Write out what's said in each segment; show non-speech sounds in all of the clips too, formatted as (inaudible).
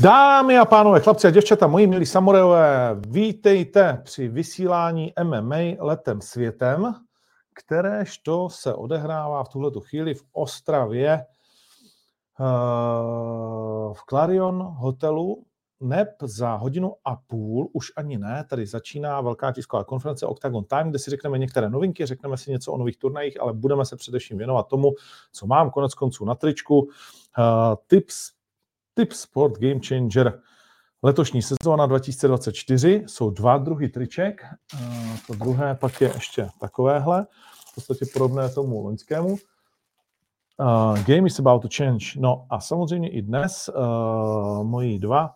Dámy a pánové, chlapci a děvčata, moji milí samurajové, vítejte při vysílání MMA letem světem, kteréžto se odehrává v tuhletu chvíli v Ostravě eh, v Clarion hotelu neb za hodinu a půl, už ani ne, tady začíná velká tisková konference Octagon Time, kde si řekneme některé novinky, řekneme si něco o nových turnajích, ale budeme se především věnovat tomu, co mám konec konců na tričku. Uh, tips, tips Sport Game Changer letošní sezóna 2024 jsou dva druhy triček. Uh, to druhé pak je ještě takovéhle, v podstatě podobné tomu loňskému. Uh, game is about to change. No a samozřejmě i dnes uh, moji dva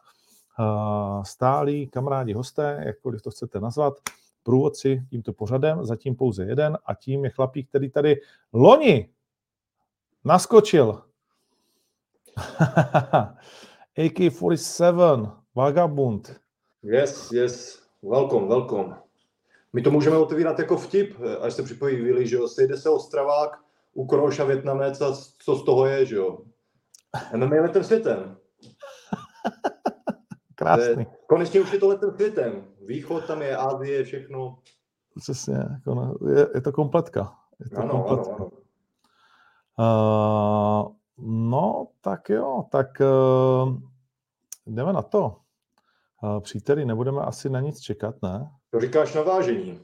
stálí kamarádi hosté, jakkoliv to chcete nazvat, průvodci tímto pořadem, zatím pouze jeden a tím je chlapík, který tady loni naskočil. (laughs) AK-47, Vagabund. Yes, yes, welcome, welcome. My to můžeme otevírat jako vtip, až se připojí Vili, že jo, sejde se Ostravák, Ukroš a Větnamec a co z toho je, že jo. MMA letem světem. (laughs) Krásný. Konečně už je to letem světem. Východ tam je, Ázie, všechno. Přesně, jako je, je to kompletka. Je to ano, kompletka. ano, ano. Uh, no, tak jo, tak uh, jdeme na to. Uh, příteli, nebudeme asi na nic čekat, ne? To říkáš na vážení.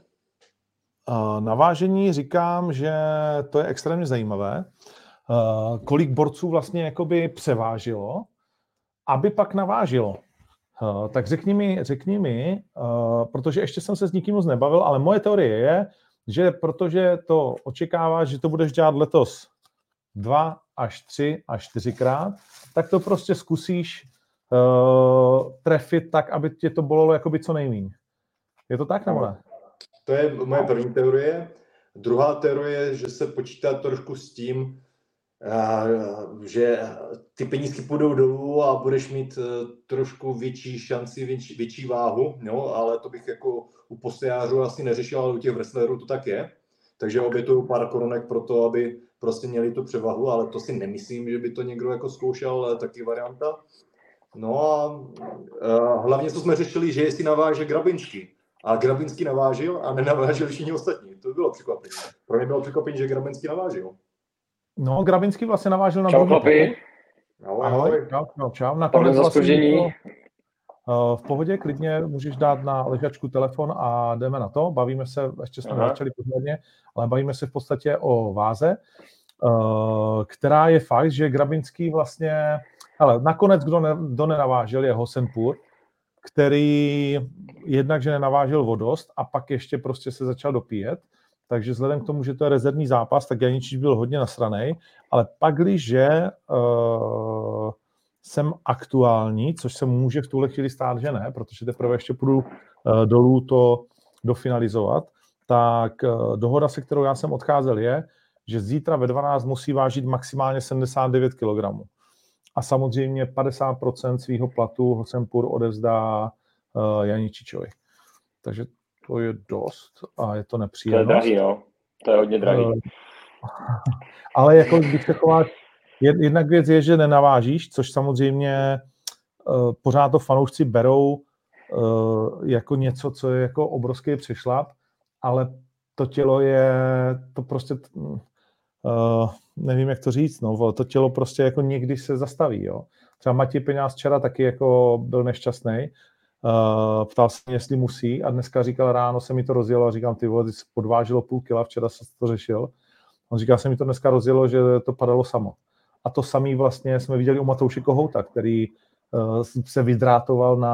Uh, na vážení říkám, že to je extrémně zajímavé. Uh, kolik borců vlastně jakoby převážilo, aby pak navážilo. Uh, tak řekni mi, řekni mi uh, protože ještě jsem se s nikým moc nebavil, ale moje teorie je, že protože to očekáváš, že to budeš dělat letos dva až tři až čtyřikrát, tak to prostě zkusíš uh, trefit tak, aby tě to bolelo jakoby co nejméně. Je to tak nebo ne? To je moje první teorie. Druhá teorie je, že se počítá trošku s tím, že ty penízky půjdou dolů a budeš mít e, trošku větší šanci, větší, větší váhu, no, ale to bych jako u postojářů asi neřešil, ale u těch wrestlerů to tak je. Takže obětuju pár korunek pro to, aby prostě měli tu převahu, ale to si nemyslím, že by to někdo jako zkoušel, ale taky varianta. No a, a hlavně to jsme řešili, že jestli naváže Grabinský. A Grabinský navážil a nenavážil všichni ostatní. To bylo překvapení. Pro mě bylo překvapení, že Grabinský navážil. No, Grabinský vlastně navážil na Čau, chlapi. Ahoj, Ahoj, čau, čau, čau. Nakonec za vlastně. Eh, v pohodě, klidně můžeš dát na ležačku telefon a jdeme na to. Bavíme se, ještě jsme Aha. začali pořádně, ale bavíme se v podstatě o váze, eh, která je fakt, že Grabinský vlastně, ale nakonec kdo, ne, kdo nenavážil je Hosenpur, který jednak, že nenavážil vodost a pak ještě prostě se začal dopíjet, takže vzhledem k tomu, že to je rezervní zápas, tak Janičič byl hodně nasranej, ale pak, když uh, jsem aktuální, což se může v tuhle chvíli stát, že ne, protože teprve ještě půjdu uh, dolů to dofinalizovat, tak uh, dohoda, se kterou já jsem odcházel, je, že zítra ve 12 musí vážit maximálně 79 kg. A samozřejmě 50% svého platu Hosempur odevzdá uh, Janičičovi. Takže to je dost a je to To je drahý, no. To je hodně drahý. Eh, (laughs) Ale jako když se chováš, jed- jednak věc je, že nenavážíš, což samozřejmě eh, pořád to fanoušci berou eh, jako něco, co je jako obrovský přešlap, ale to tělo je, to prostě, mm, eh, nevím, jak to říct, no, to tělo prostě jako někdy se zastaví, jo. Třeba Matěj Peňáz včera taky jako byl nešťastný, Uh, ptal se mě, jestli musí a dneska říkal ráno se mi to rozjelo a říkám, ty vole, ty podvážilo půl kila, včera se to řešil. On říká, se mi to dneska rozjelo, že to padalo samo. A to samý vlastně jsme viděli u Matouše Kohouta, který uh, se vydrátoval na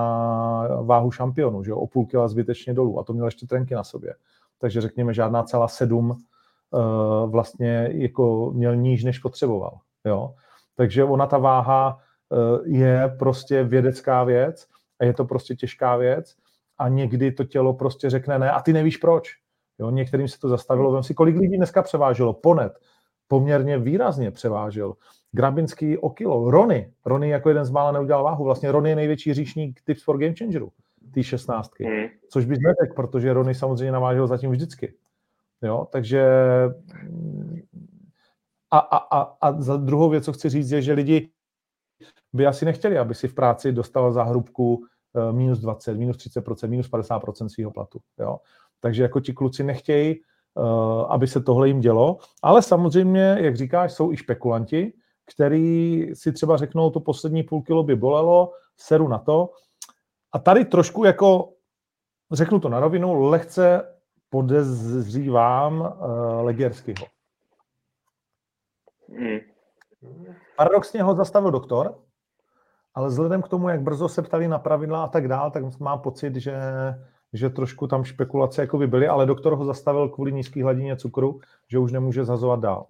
váhu šampionu, že jo, o půl kila zbytečně dolů a to měl ještě trenky na sobě. Takže řekněme, žádná celá sedm uh, vlastně jako měl níž, než potřeboval. Jo? Takže ona ta váha uh, je prostě vědecká věc a je to prostě těžká věc a někdy to tělo prostě řekne ne a ty nevíš proč. Jo, některým se to zastavilo. Vem si, kolik lidí dneska převáželo. Ponet poměrně výrazně převážel. Grabinský o kilo. Rony. Rony jako jeden z mála neudělal váhu. Vlastně Rony je největší říšník Tips for Game Changeru. Ty šestnáctky. Hmm. Což bys neřekl, protože Rony samozřejmě navážel zatím vždycky. Jo, takže a, a, a, a za druhou věc, co chci říct, je, že lidi by asi nechtěli, aby si v práci dostal za hrubku eh, minus 20, minus 30%, minus 50% svého platu. Jo? Takže jako ti kluci nechtějí, eh, aby se tohle jim dělo, ale samozřejmě, jak říkáš, jsou i špekulanti, který si třeba řeknou, to poslední půl kilo by bolelo, seru na to. A tady trošku jako, řeknu to na rovinu, lehce podezřívám uh, Legerskyho. Hmm. Paradoxně ho zastavil doktor, ale vzhledem k tomu, jak brzo se ptali na pravidla a tak dál, tak mám pocit, že, že trošku tam špekulace jako by byly, ale doktor ho zastavil kvůli nízké hladině cukru, že už nemůže zazovat dál.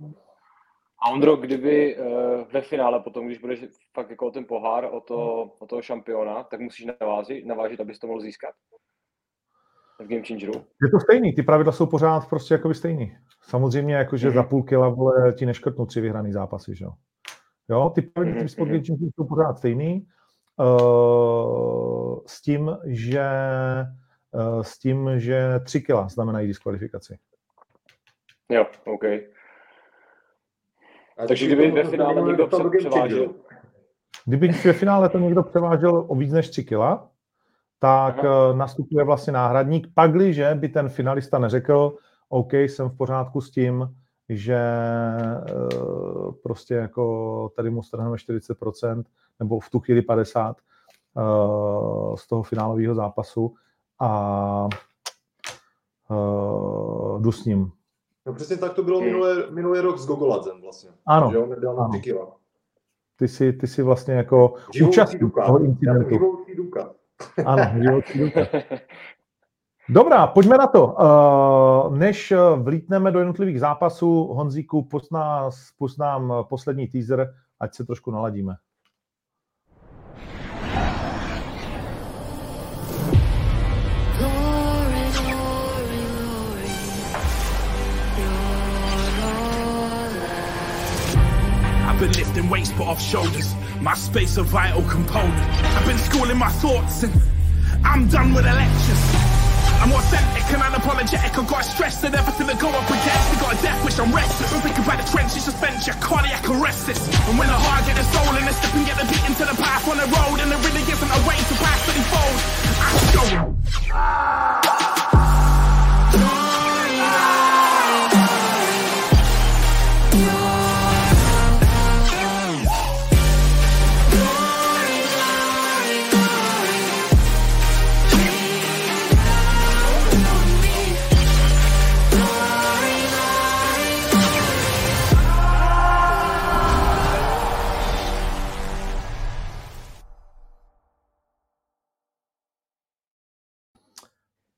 A Ondro, kdyby uh, ve finále potom, když budeš fakt jako o ten pohár, o, to, o toho šampiona, tak musíš navážit, navážit, abys to mohl získat? V Game Changeru? Je to stejný, ty pravidla jsou pořád prostě jako stejný. Samozřejmě, jakože mm-hmm. za půl kila vole, ti neškrtnou tři vyhraný zápasy, že jo. Jo, ty pravidla mm-hmm. sport Game Changeru jsou pořád stejný. Uh, s tím, že uh, s tím, že tři kila znamenají diskvalifikaci. Jo, OK. A Takže kdyby ve finále někdo převážil... Kdyby ve finále to někdo převážel o víc než 3 kila, tak Aha. Eh, nastupuje vlastně náhradník. Pakliže by ten finalista neřekl, OK, jsem v pořádku s tím, že eh, prostě jako tady mu strhneme 40%, nebo v tu chvíli 50% eh, z toho finálového zápasu a jdu s ním. No přesně tak to bylo hmm. minulý, minulý rok s Gogoladzem vlastně. Ano. Že on nedal na Ty jsi, ty jsi vlastně jako účastník toho incidentu. Živoucí duka. (laughs) Ano, živoucí duka. (laughs) Dobrá, pojďme na to. Uh, než vlítneme do jednotlivých zápasů, Honzíku, pust, nás, pust nám poslední teaser, ať se trošku naladíme. Been lifting weights put off shoulders. My space a vital component. I've been schooling my thoughts and I'm done with the lectures. I'm authentic and unapologetic. I got stressed and everything to go up against. I got a death wish, I'm restless. Don't think about the trenches, suspense your cardiac arrest. And when the heart get the soul and the step and get the beat into the path on the road, and there really isn't a way to pass any fold. I show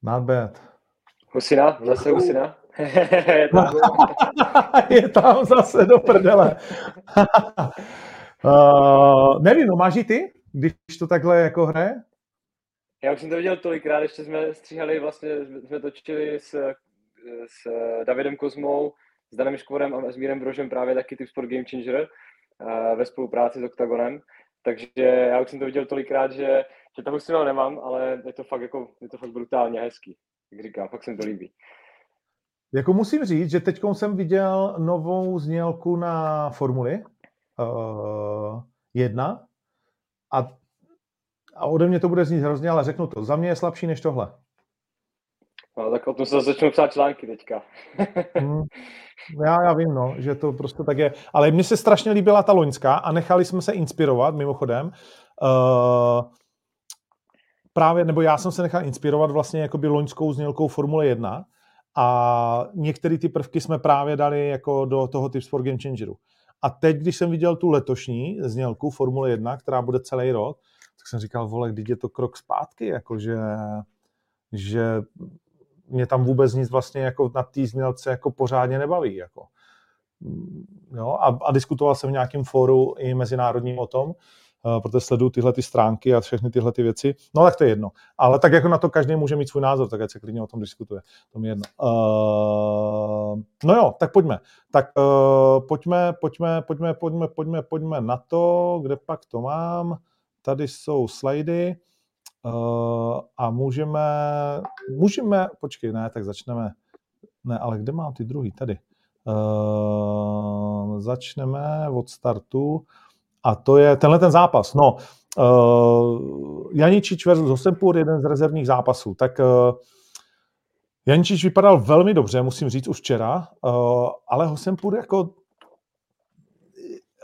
Not bad. Husina, zase Husina. je, (laughs) tam. (laughs) je tam zase do prdele. uh, (laughs) nevím, no máš i ty, když to takhle jako hraje? Já už jsem to viděl tolikrát, ještě jsme stříhali, vlastně jsme točili s, s Davidem Kozmou, s Danem Škvorem a s Mírem Brožem právě taky Tip Sport Game Changer uh, ve spolupráci s Octagonem. Takže já už jsem to viděl tolikrát, že že toho si nemám, ale je to fakt jako, je to fakt brutálně hezký, jak říkám, fakt se mi to líbí. Jako musím říct, že teď jsem viděl novou znělku na Formuli uh, 1 a, a ode mě to bude znít hrozně, ale řeknu to, za mě je slabší než tohle. No, tak o tom se začnu psát články teďka. (laughs) hmm, já, já vím, no, že to prostě tak je. Ale mně se strašně líbila ta loňská a nechali jsme se inspirovat, mimochodem. Uh, právě, nebo já jsem se nechal inspirovat vlastně jakoby loňskou znělkou Formule 1 a některé ty prvky jsme právě dali jako do toho Tips for Game Changeru. A teď, když jsem viděl tu letošní znělku Formule 1, která bude celý rok, tak jsem říkal, vole, když je to krok zpátky, jakože že mě tam vůbec nic vlastně jako na té znělce jako pořádně nebaví. Jako. Jo, a, a diskutoval jsem v nějakém fóru i mezinárodním o tom, protože sleduju tyhle ty stránky a všechny tyhle ty věci. No tak to je jedno. Ale tak jako na to každý může mít svůj názor, tak ať se klidně o tom diskutuje. To mi je jedno. Uh, no jo, tak pojďme. Tak uh, pojďme, pojďme, pojďme, pojďme, pojďme, pojďme na to, kde pak to mám. Tady jsou slajdy uh, a můžeme, můžeme, počkej, ne, tak začneme. Ne, ale kde mám ty druhý? Tady. Uh, začneme od startu A to je tenhle ten zápas. No, uh, Janičič versus Hosempur, jeden z rezervních zápasů. Tak uh, Janičič vypadal velmi dobře, musím říct, už včera, uh, ale Hosempur jako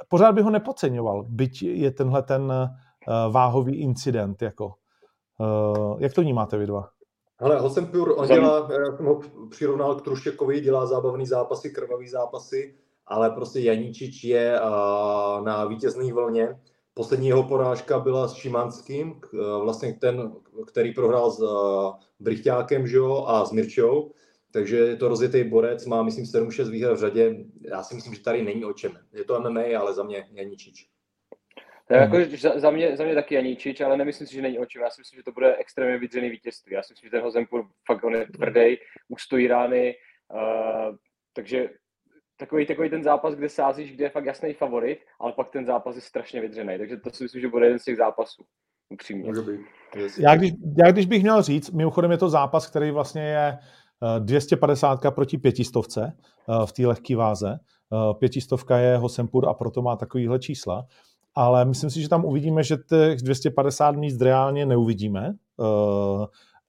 pořád by ho nepodceňoval, byť je tenhle ten uh, váhový incident. Jako. Uh, jak to vnímáte vy dva? Hele, Hosempur, on dělá, já jsem ho přirovnal k Trušekovi, dělá zábavný zápasy, krvavý zápasy, ale prostě Janíčič je na vítězné vlně. Poslední jeho porážka byla s Šimanským, vlastně ten, který prohrál s Brychťákem že jo, a s Mirčou. Takže je to rozjetý borec, má myslím 7-6 výher v řadě. Já si myslím, že tady není o čem. Je to MMA, ale za mě Janíčič. To je jako, za, za, mě, za mě taky Janíčič, ale nemyslím si, že není o čem. Já si myslím, že to bude extrémně vydřený vítězství. Já si myslím, že ten Hozempur fakt on je tvrdý, stojí rány, uh, takže takový, takový ten zápas, kde sázíš, kde je fakt jasný favorit, ale pak ten zápas je strašně vydřený. Takže to si myslím, že bude jeden z těch zápasů. Upřímně. Já když, já když bych měl říct, mimochodem je to zápas, který vlastně je 250 eh, proti pětistovce eh, v té lehké váze. Eh, pětistovka je Hosempur a proto má takovýhle čísla. Ale myslím si, že tam uvidíme, že těch 250 míst reálně neuvidíme.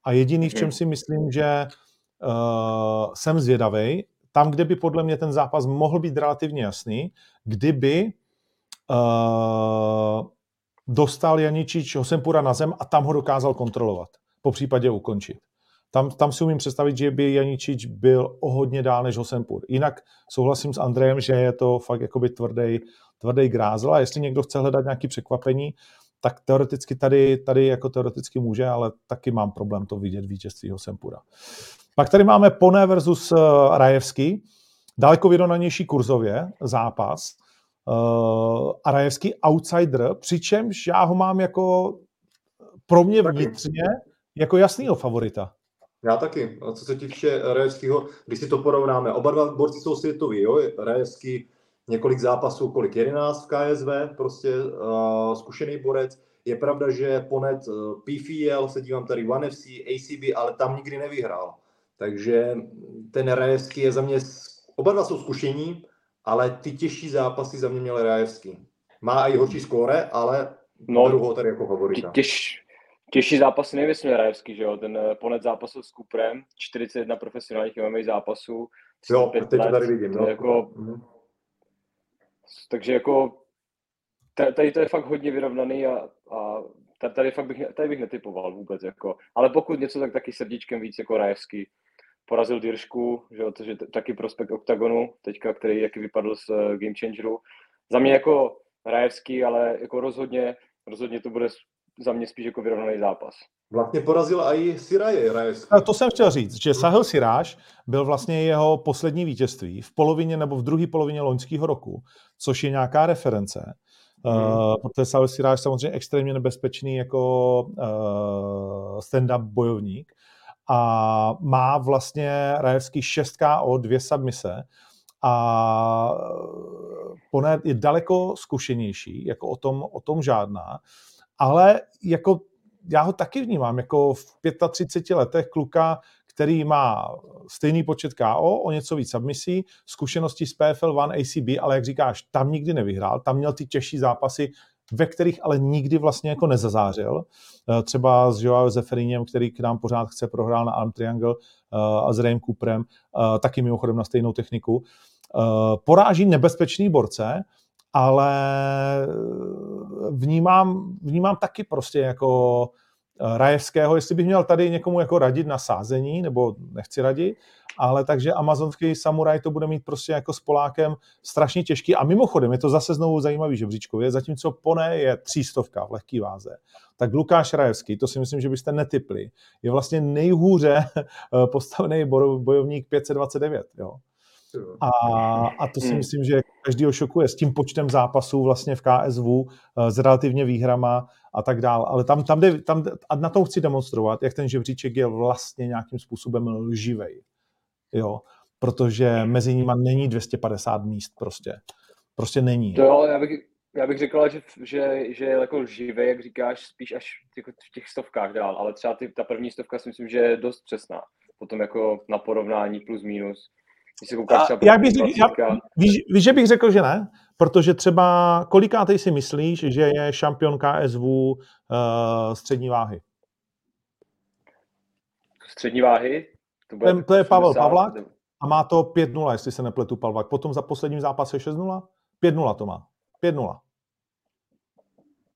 A jediný, v čem hmm. si myslím, že jsem zvědavý, tam, kde by podle mě ten zápas mohl být relativně jasný, kdyby dostal Janičič Hosempura na zem a tam ho dokázal kontrolovat, po případě ukončit. Tam, tam si umím představit, že by Janičič byl o hodně dál než Hosempur. Jinak souhlasím s Andrejem, že je to fakt jakoby tvrdý, tvrdý grázel a jestli někdo chce hledat nějaké překvapení, tak teoreticky tady, tady jako teoreticky může, ale taky mám problém to vidět vítězství Hosempura. Pak tady máme Pone versus uh, Rajevský, daleko vyrovnanější kurzově zápas. Uh, a Rajevský outsider, přičemž já ho mám jako pro mě vnitřně jako jasnýho favorita. Já taky. A co se týče Rajevského, když si to porovnáme, oba dva borci jsou světoví, jo? Rajevský několik zápasů, kolik 11 v KSV, prostě uh, zkušený borec. Je pravda, že Ponet PFL, se dívám tady One FC, ACB, ale tam nikdy nevyhrál. Takže ten Rajevský je za mě, oba dva jsou zkušení, ale ty těžší zápasy za mě měl Rajevský. Má i horší skóre, ale no, beru ho tady jako favorita. Těž, Těžší zápasy nejvíc měl Rajevský, že jo? Ten eh, ponec zápasu s Kuprem, 41 profesionálních MMA zápasů. Jo, teď to tady vidím. No. Jako, mm-hmm. Takže jako tady to je fakt hodně vyrovnaný a, a tady, fakt bych, tady bych netypoval vůbec. Jako. Ale pokud něco, tak taky srdíčkem víc jako Rajevský. Porazil Diršku, že jo, je taky prospekt OKTAGONu, teďka, který jaký vypadl z uh, Game Changeru. Za mě jako Rajevský, ale jako rozhodně, rozhodně to bude za mě spíš jako vyrovnaný zápas. Vlastně porazil i Siraje Rajevský. To jsem chtěl říct, že Sahel Siráž byl vlastně jeho poslední vítězství v polovině nebo v druhé polovině loňského roku, což je nějaká reference. Hmm. Uh, protože Sahel Siráž samozřejmě extrémně nebezpečný jako uh, stand-up bojovník a má vlastně Rajevský 6 KO, dvě submise. A Poner je daleko zkušenější, jako o tom, o tom žádná. Ale jako já ho taky vnímám jako v 35 letech kluka, který má stejný počet KO, o něco víc submisí, zkušenosti z PFL One ACB, ale jak říkáš, tam nikdy nevyhrál, tam měl ty těžší zápasy, ve kterých ale nikdy vlastně jako nezazářil. Eh, třeba s Joao Zeferinem, který k nám pořád chce prohrál na Arm Triangle eh, a s Rayem Cooperem, eh, taky mimochodem na stejnou techniku. Poráží nebezpečný borce, ale vnímám, vnímám taky prostě jako Rajevského, jestli bych měl tady někomu jako radit na sázení, nebo nechci radit, ale takže amazonský samuraj to bude mít prostě jako s Polákem strašně těžký. A mimochodem je to zase znovu zajímavý žebříčkově, zatímco Pone je třístovka v lehký váze, tak Lukáš Rajevský, to si myslím, že byste netypli, je vlastně nejhůře eh, postavený bojovník 529. Jo. A, a to si hmm. myslím, že každýho šokuje s tím počtem zápasů vlastně v KSV eh, s relativně výhrama a tak dál. Ale tam, tam, jde, tam a na tom chci demonstrovat, jak ten žebříček je vlastně nějakým způsobem lživej. Jo, protože mezi nimi není 250 míst prostě. Prostě není. To jo, já bych, já bych řekl, že, že, že je jako lživý, jak říkáš, spíš až jako v těch stovkách dál, ale třeba ty, ta první stovka si myslím, že je dost přesná. Potom jako na porovnání plus minus Když se koukáš třeba já bych řekl, já, víš, víš, že bych řekl, že ne? Protože třeba kolikátej si myslíš, že je šampion KSV uh, střední váhy? Střední váhy? To, bude to je Pavel Pavlák a má to 5-0, jestli se nepletu Pavlák. Potom za posledním zápase 6-0? 5-0 to má. 5-0.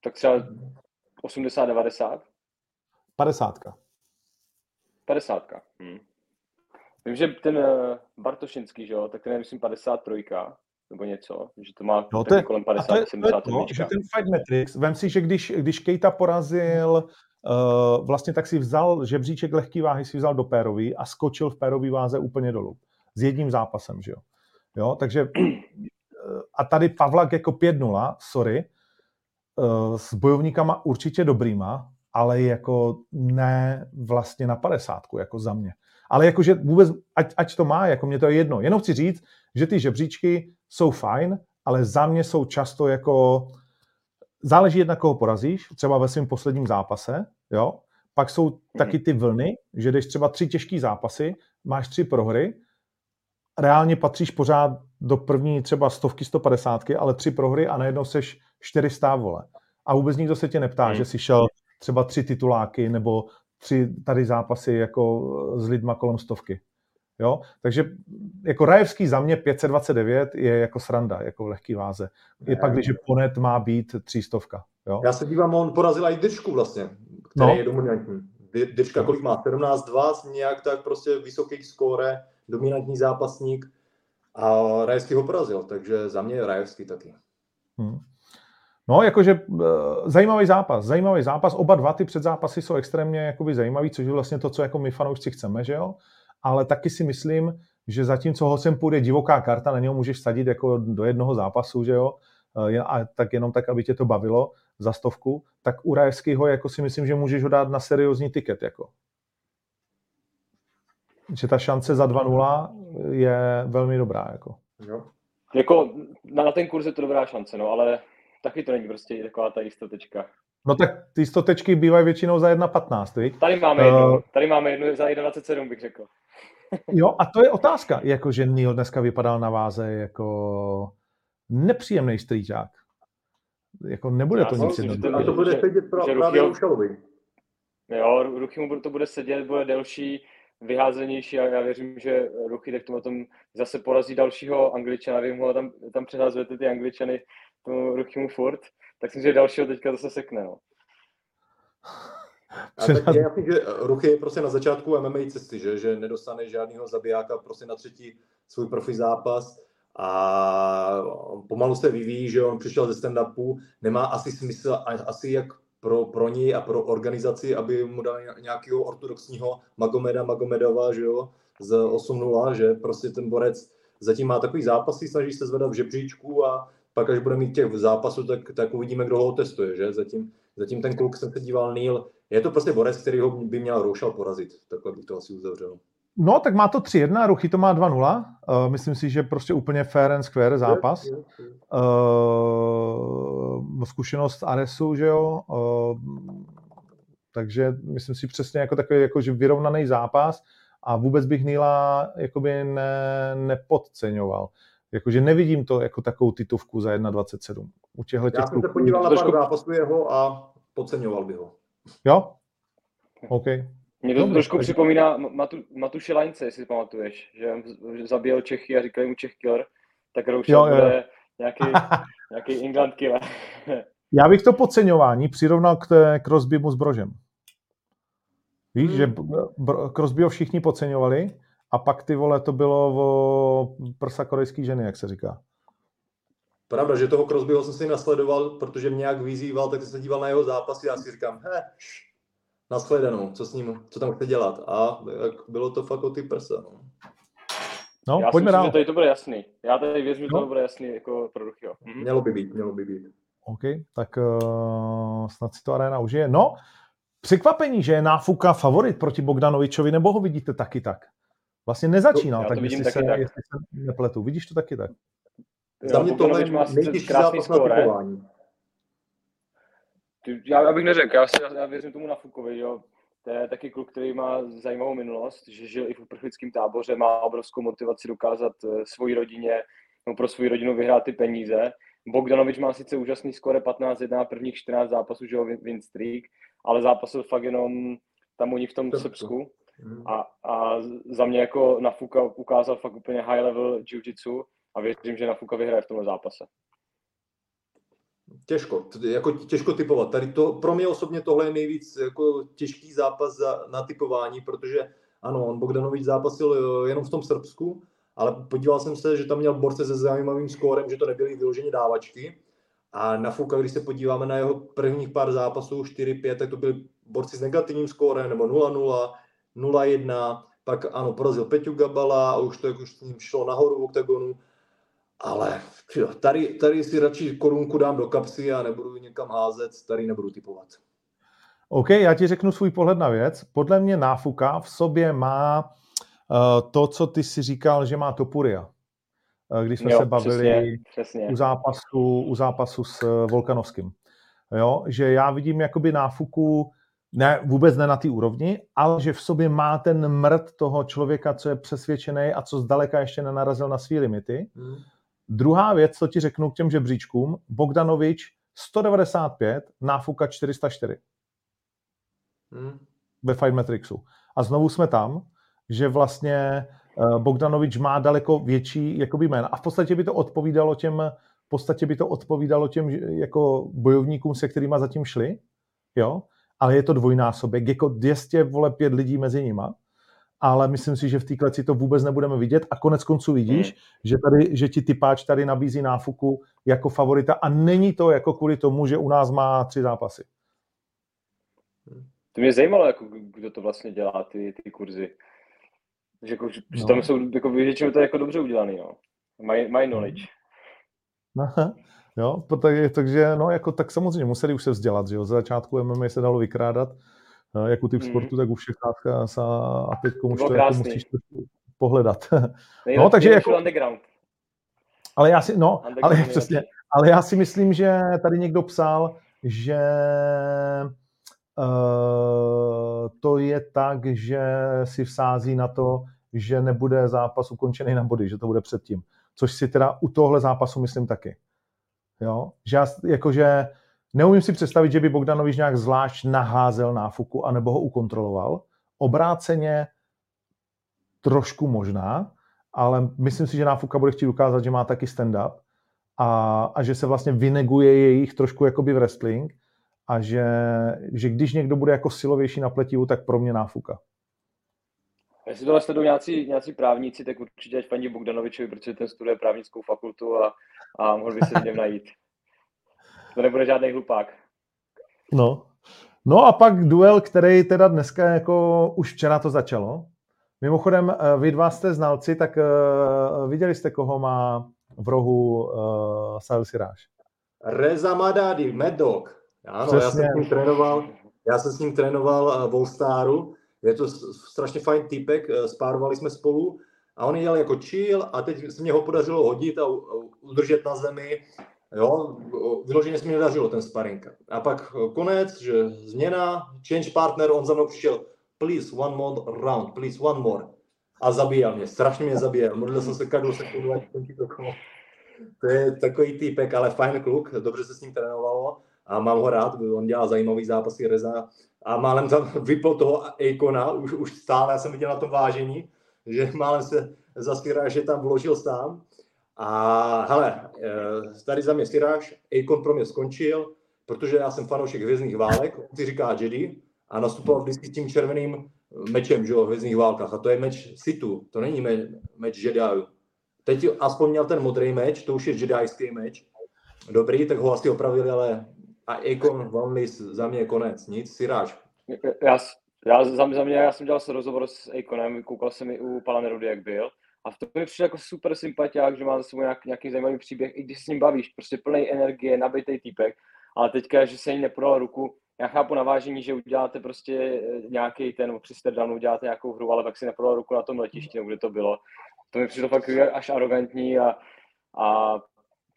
Tak třeba 80-90? 50. 50. Hmm. Vím, že ten uh, Bartošinský, že jo, tak ten je myslím 53 nebo něco, že to má no, to je, kolem 50, to je, 70 to to, že ten Fight Matrix, vem si, že když, když Kejta porazil, uh, vlastně tak si vzal žebříček lehký váhy, si vzal do pérový a skočil v pérový váze úplně dolů. S jedním zápasem, že jo. jo takže eh, a tady Pavlak jako 5-0, sorry, uh, s bojovníkama určitě dobrýma, ale jako ne vlastně na 50, jako za mě. Ale jakože vůbec, ať, ať to má, jako mě to je jedno. Jenom chci říct, že ty žebříčky jsou fajn, ale za mě jsou často jako, záleží jedna, koho porazíš, třeba ve svém posledním zápase, jo, pak jsou hmm. taky ty vlny, že jdeš třeba tři těžký zápasy, máš tři prohry, reálně patříš pořád do první třeba stovky, 150, ale tři prohry a najednou seš 400 vole. A vůbec nikdo se tě neptá, hmm. že jsi šel třeba tři tituláky nebo tři tady zápasy jako s lidma kolem stovky. Jo? Takže jako Rajevský za mě 529 je jako sranda, jako v lehký váze. Je pak, když Ponet má být třístovka. Jo? Já se dívám, on porazil i Dyrčku vlastně, který no. je dominantní. Dyrčka kolik má? 17-2, nějak tak prostě vysoký skóre, dominantní zápasník a Rajevský ho porazil, takže za mě Rajevský taky. Hmm. No, jakože uh, zajímavý zápas, zajímavý zápas. Oba dva ty předzápasy jsou extrémně jakoby zajímavý, což je vlastně to, co jako my fanoušci chceme, že jo? Ale taky si myslím, že zatímco ho sem půjde divoká karta, na něho můžeš sadit jako do jednoho zápasu, že jo? Uh, a tak jenom tak, aby tě to bavilo za stovku, tak u Rajevského jako si myslím, že můžeš ho dát na seriózní tiket, jako. Že ta šance za 2-0 je velmi dobrá, jako. Jo. Jako na ten kurz je to dobrá šance, no, ale taky to není prostě taková ta jistotečka. No tak ty jistotečky bývají většinou za 1,15, viď? Tady máme uh, jednu, tady máme jednu za 1,27 bych řekl. (laughs) jo, a to je otázka, jakože Neil dneska vypadal na váze jako nepříjemný strýčák. Jako nebude Já to nic jednoduchého. A to bude sedět pro, právě Rušalovi. Jo, Ruchy mu to bude sedět, bude delší, vyházenější a já věřím, že Ruchy tak tomu tom zase porazí dalšího Angličana, vy mu tam, tam přehazujete ty Angličany tomu Ruchymu furt, tak si že dalšího teďka zase sekne. No. A tak je jasný, že Ruchy je prostě na začátku MMA cesty, že, že nedostane žádného zabijáka prostě na třetí svůj profi zápas a pomalu se vyvíjí, že on přišel ze stand-upu, nemá asi smysl, asi jak pro, pro ní a pro organizaci, aby mu dal nějakého ortodoxního Magomeda Magomedova, že jo, z 8-0, že prostě ten borec zatím má takový zápasy, snaží se zvedat v žebříčku a pak až bude mít těch zápasů, tak, tak uvidíme, kdo ho testuje, že? Zatím, zatím ten kluk jsem se díval, Neil, je to prostě borec, který ho by měl Roušal porazit, takhle bych to asi uzavřel. No, tak má to 3-1, Ruchy to má 2-0. Uh, eh, myslím si, že prostě úplně fair and square zápas. Je, je, je. Uh, zkušenost Aresu, že jo. Uh, takže myslím si přesně jako takový jakože vyrovnaný zápas a vůbec bych Nila jakoby ne, nepodceňoval. Jakože nevidím to jako takovou titovku za 1,27. U těchto těch Já jsem se podíval na pár zápasů jeho a podceňoval by ho. Jo? OK. Mě to Dobře, trošku takže... připomíná Matu, Matuše Laňce, jestli si pamatuješ, že, že zabíjel Čechy a říkali mu Čech killer, tak Roušel bude (laughs) nějaký, nějaký England killer. Já bych to podceňování přirovnal k, té, k rozbimu s Brožem. Víš, hmm. že Crosbyho všichni podceňovali a pak ty vole, to bylo o prsa korejský ženy, jak se říká. Pravda, že toho Crosbyho jsem si nasledoval, protože mě nějak vyzýval, tak jsem se díval na jeho zápasy a já si říkám, he, nashledanou, co s ním, co tam chce dělat. A bylo to fakt o ty prsa. No. No, já pojďme si myslím, že tady to bude jasný. Já tady věřím, že no. to bude jasný jako pro Ruchyho. Mhm. Mělo by být, mělo by být. OK, tak uh, snad si to arena užije. No, překvapení, že je náfuka favorit proti Bogdanovičovi, nebo ho vidíte taky tak? Vlastně nezačínal, to, tak jestli se, tak. jestli se nepletu. Vidíš to taky tak? Za mě tohle má nejtěžší zápas na typování. Já, já bych neřekl, já, si, já věřím tomu na Fukovi, jo. to je taky kluk, který má zajímavou minulost, že žil i v uprchlickém táboře, má obrovskou motivaci dokázat eh, svoji rodině, no pro svou rodinu vyhrát ty peníze. Bogdanovič má sice úžasný skore 15-1 prvních 14 zápasů, že ho win streak, ale zápasil fakt jenom tam u nich v tom Srbsku. A, a za mě jako Nafuka ukázal fakt úplně high level jiu-jitsu a věřím, že Nafuka vyhraje v tomhle zápase. Těžko, jako těžko typovat. Tady to, pro mě osobně tohle je nejvíc jako těžký zápas za, na typování, protože ano, on Bogdanovič zápasil eh, jenom v tom Srbsku, ale podíval jsem se, že tam měl borce se zajímavým skórem, že to nebyly vyloženě dávačky. A na Fuka, když se podíváme na jeho prvních pár zápasů, 4-5, tak to byly borci s negativním skórem, nebo 0-0, 0-1, pak ano, porazil Peťu Gabala a už to jako už s ním šlo nahoru v oktagonu ale tady, tady si radši korunku dám do kapsy a nebudu někam házet, tady nebudu typovat. OK, já ti řeknu svůj pohled na věc. Podle mě náfuka v sobě má uh, to, co ty si říkal, že má Topuria. Uh, když jsme jo, se bavili přesně, přesně. U, zápasu, u zápasu s uh, Volkanovským. Jo, že já vidím jakoby náfuku ne, vůbec ne na té úrovni, ale že v sobě má ten mrt toho člověka, co je přesvědčený a co zdaleka ještě nenarazil na své limity. Hmm Druhá věc, co ti řeknu k těm žebříčkům, Bogdanovič 195, náfuka 404. Hmm. Ve Fight Matrixu. A znovu jsme tam, že vlastně eh, Bogdanovič má daleko větší jakoby jména. A v podstatě by to odpovídalo těm, v podstatě by to odpovídalo těm jako bojovníkům, se kterými zatím šli, jo, ale je to dvojnásobek, jako 200 vole pět lidí mezi nima ale myslím si, že v té kleci to vůbec nebudeme vidět a konec konců vidíš, hmm. že, tady, že ti typáč tady nabízí náfuku jako favorita a není to jako kvůli tomu, že u nás má tři zápasy. To mě zajímalo, jako, kdo to vlastně dělá, ty, ty kurzy. Že, jako, že no. tam jsou, jako, většinou to je jako dobře udělaný, no. Mají maj knowledge. Aha. Jo, tak, takže no, jako, tak samozřejmě museli už se vzdělat, že jo. Za začátku MMA se dalo vykrádat, jak u typ mm. sportu, tak u všech a, a teď už to jako musíš pohledat. (laughs) no, takže jako, underground. Ale já si, no, ale (laughs) přesně, ale já si myslím, že tady někdo psal, že uh, to je tak, že si vsází na to, že nebude zápas ukončený na body, že to bude předtím. Což si teda u tohle zápasu myslím taky. Jo? Že já, jakože Neumím si představit, že by Bogdanovič nějak zvlášť naházel náfuku anebo ho ukontroloval. Obráceně trošku možná, ale myslím si, že náfuka bude chtít ukázat, že má taky stand-up a, a že se vlastně vyneguje jejich trošku jakoby v wrestling a že, že když někdo bude jako silovější na pletivu, tak pro mě náfuka. Jestli tohle sledují nějací, nějací právníci, tak určitě ať paní Bogdanovičovi, protože ten studuje právnickou fakultu a, a mohl by se v něm najít. To nebude žádný hlupák. No. No a pak duel, který teda dneska jako už včera to začalo. Mimochodem, eh, vy dva jste znalci, tak uh, viděli jste, koho má v rohu uh, Sahel Siráš? Reza Madadi, Mad Dog. Ano, Přesně. já jsem s ním trénoval, já jsem s ním trénoval v All-Staru. Je to strašně fajn týpek, spárovali jsme spolu a on jel jako chill a teď se mě ho podařilo hodit a udržet na zemi Jo, vyloženě se mi nedařilo ten sparring. A pak eh, konec, že změna, change partner, on za mnou přišel, please one more round, please one more. A zabíjel mě, strašně mě zabíjel. Modlil jsem se každou sekundu, ať končí to kolo. To je takový týpek, ale fajn kluk, dobře se s ním trénovalo a mám ho rád, on dělá zajímavý zápasy Reza a málem tam (laughs) vypl toho Akona, už, už stále, já jsem viděl na tom vážení, že (laughs) málem se zaspírá, že tam vložil sám a hele, eh, tady za mě Siráš, Akon pro mě skončil, protože já jsem fanoušek Hvězdných válek, on si říká Jedi, a nastupoval vždycky s tím červeným mečem, že jo, v Hvězdných válkách. A to je meč Situ, to není me, meč Jedi. Teď aspoň měl ten modrý meč, to už je jedijský meč. Dobrý, tak ho asi opravili, ale a Akon One za mě je konec. Nic, Siráš. Já, já, za, mě, já jsem dělal rozhovor s Akonem, koukal jsem i u Palanerudy, jak byl. A v tom mi přišel jako super sympatiák, že má za sebou nějak, nějaký zajímavý příběh, i když s ním bavíš, prostě plný energie, nabitý týpek, ale teďka, že se jí nepodal ruku, já chápu navážení, že uděláte prostě eh, nějaký ten, při Sterdanu uděláte nějakou hru, ale pak si nepodal ruku na tom letišti, kde to bylo. To mi přišlo fakt až arrogantní a, a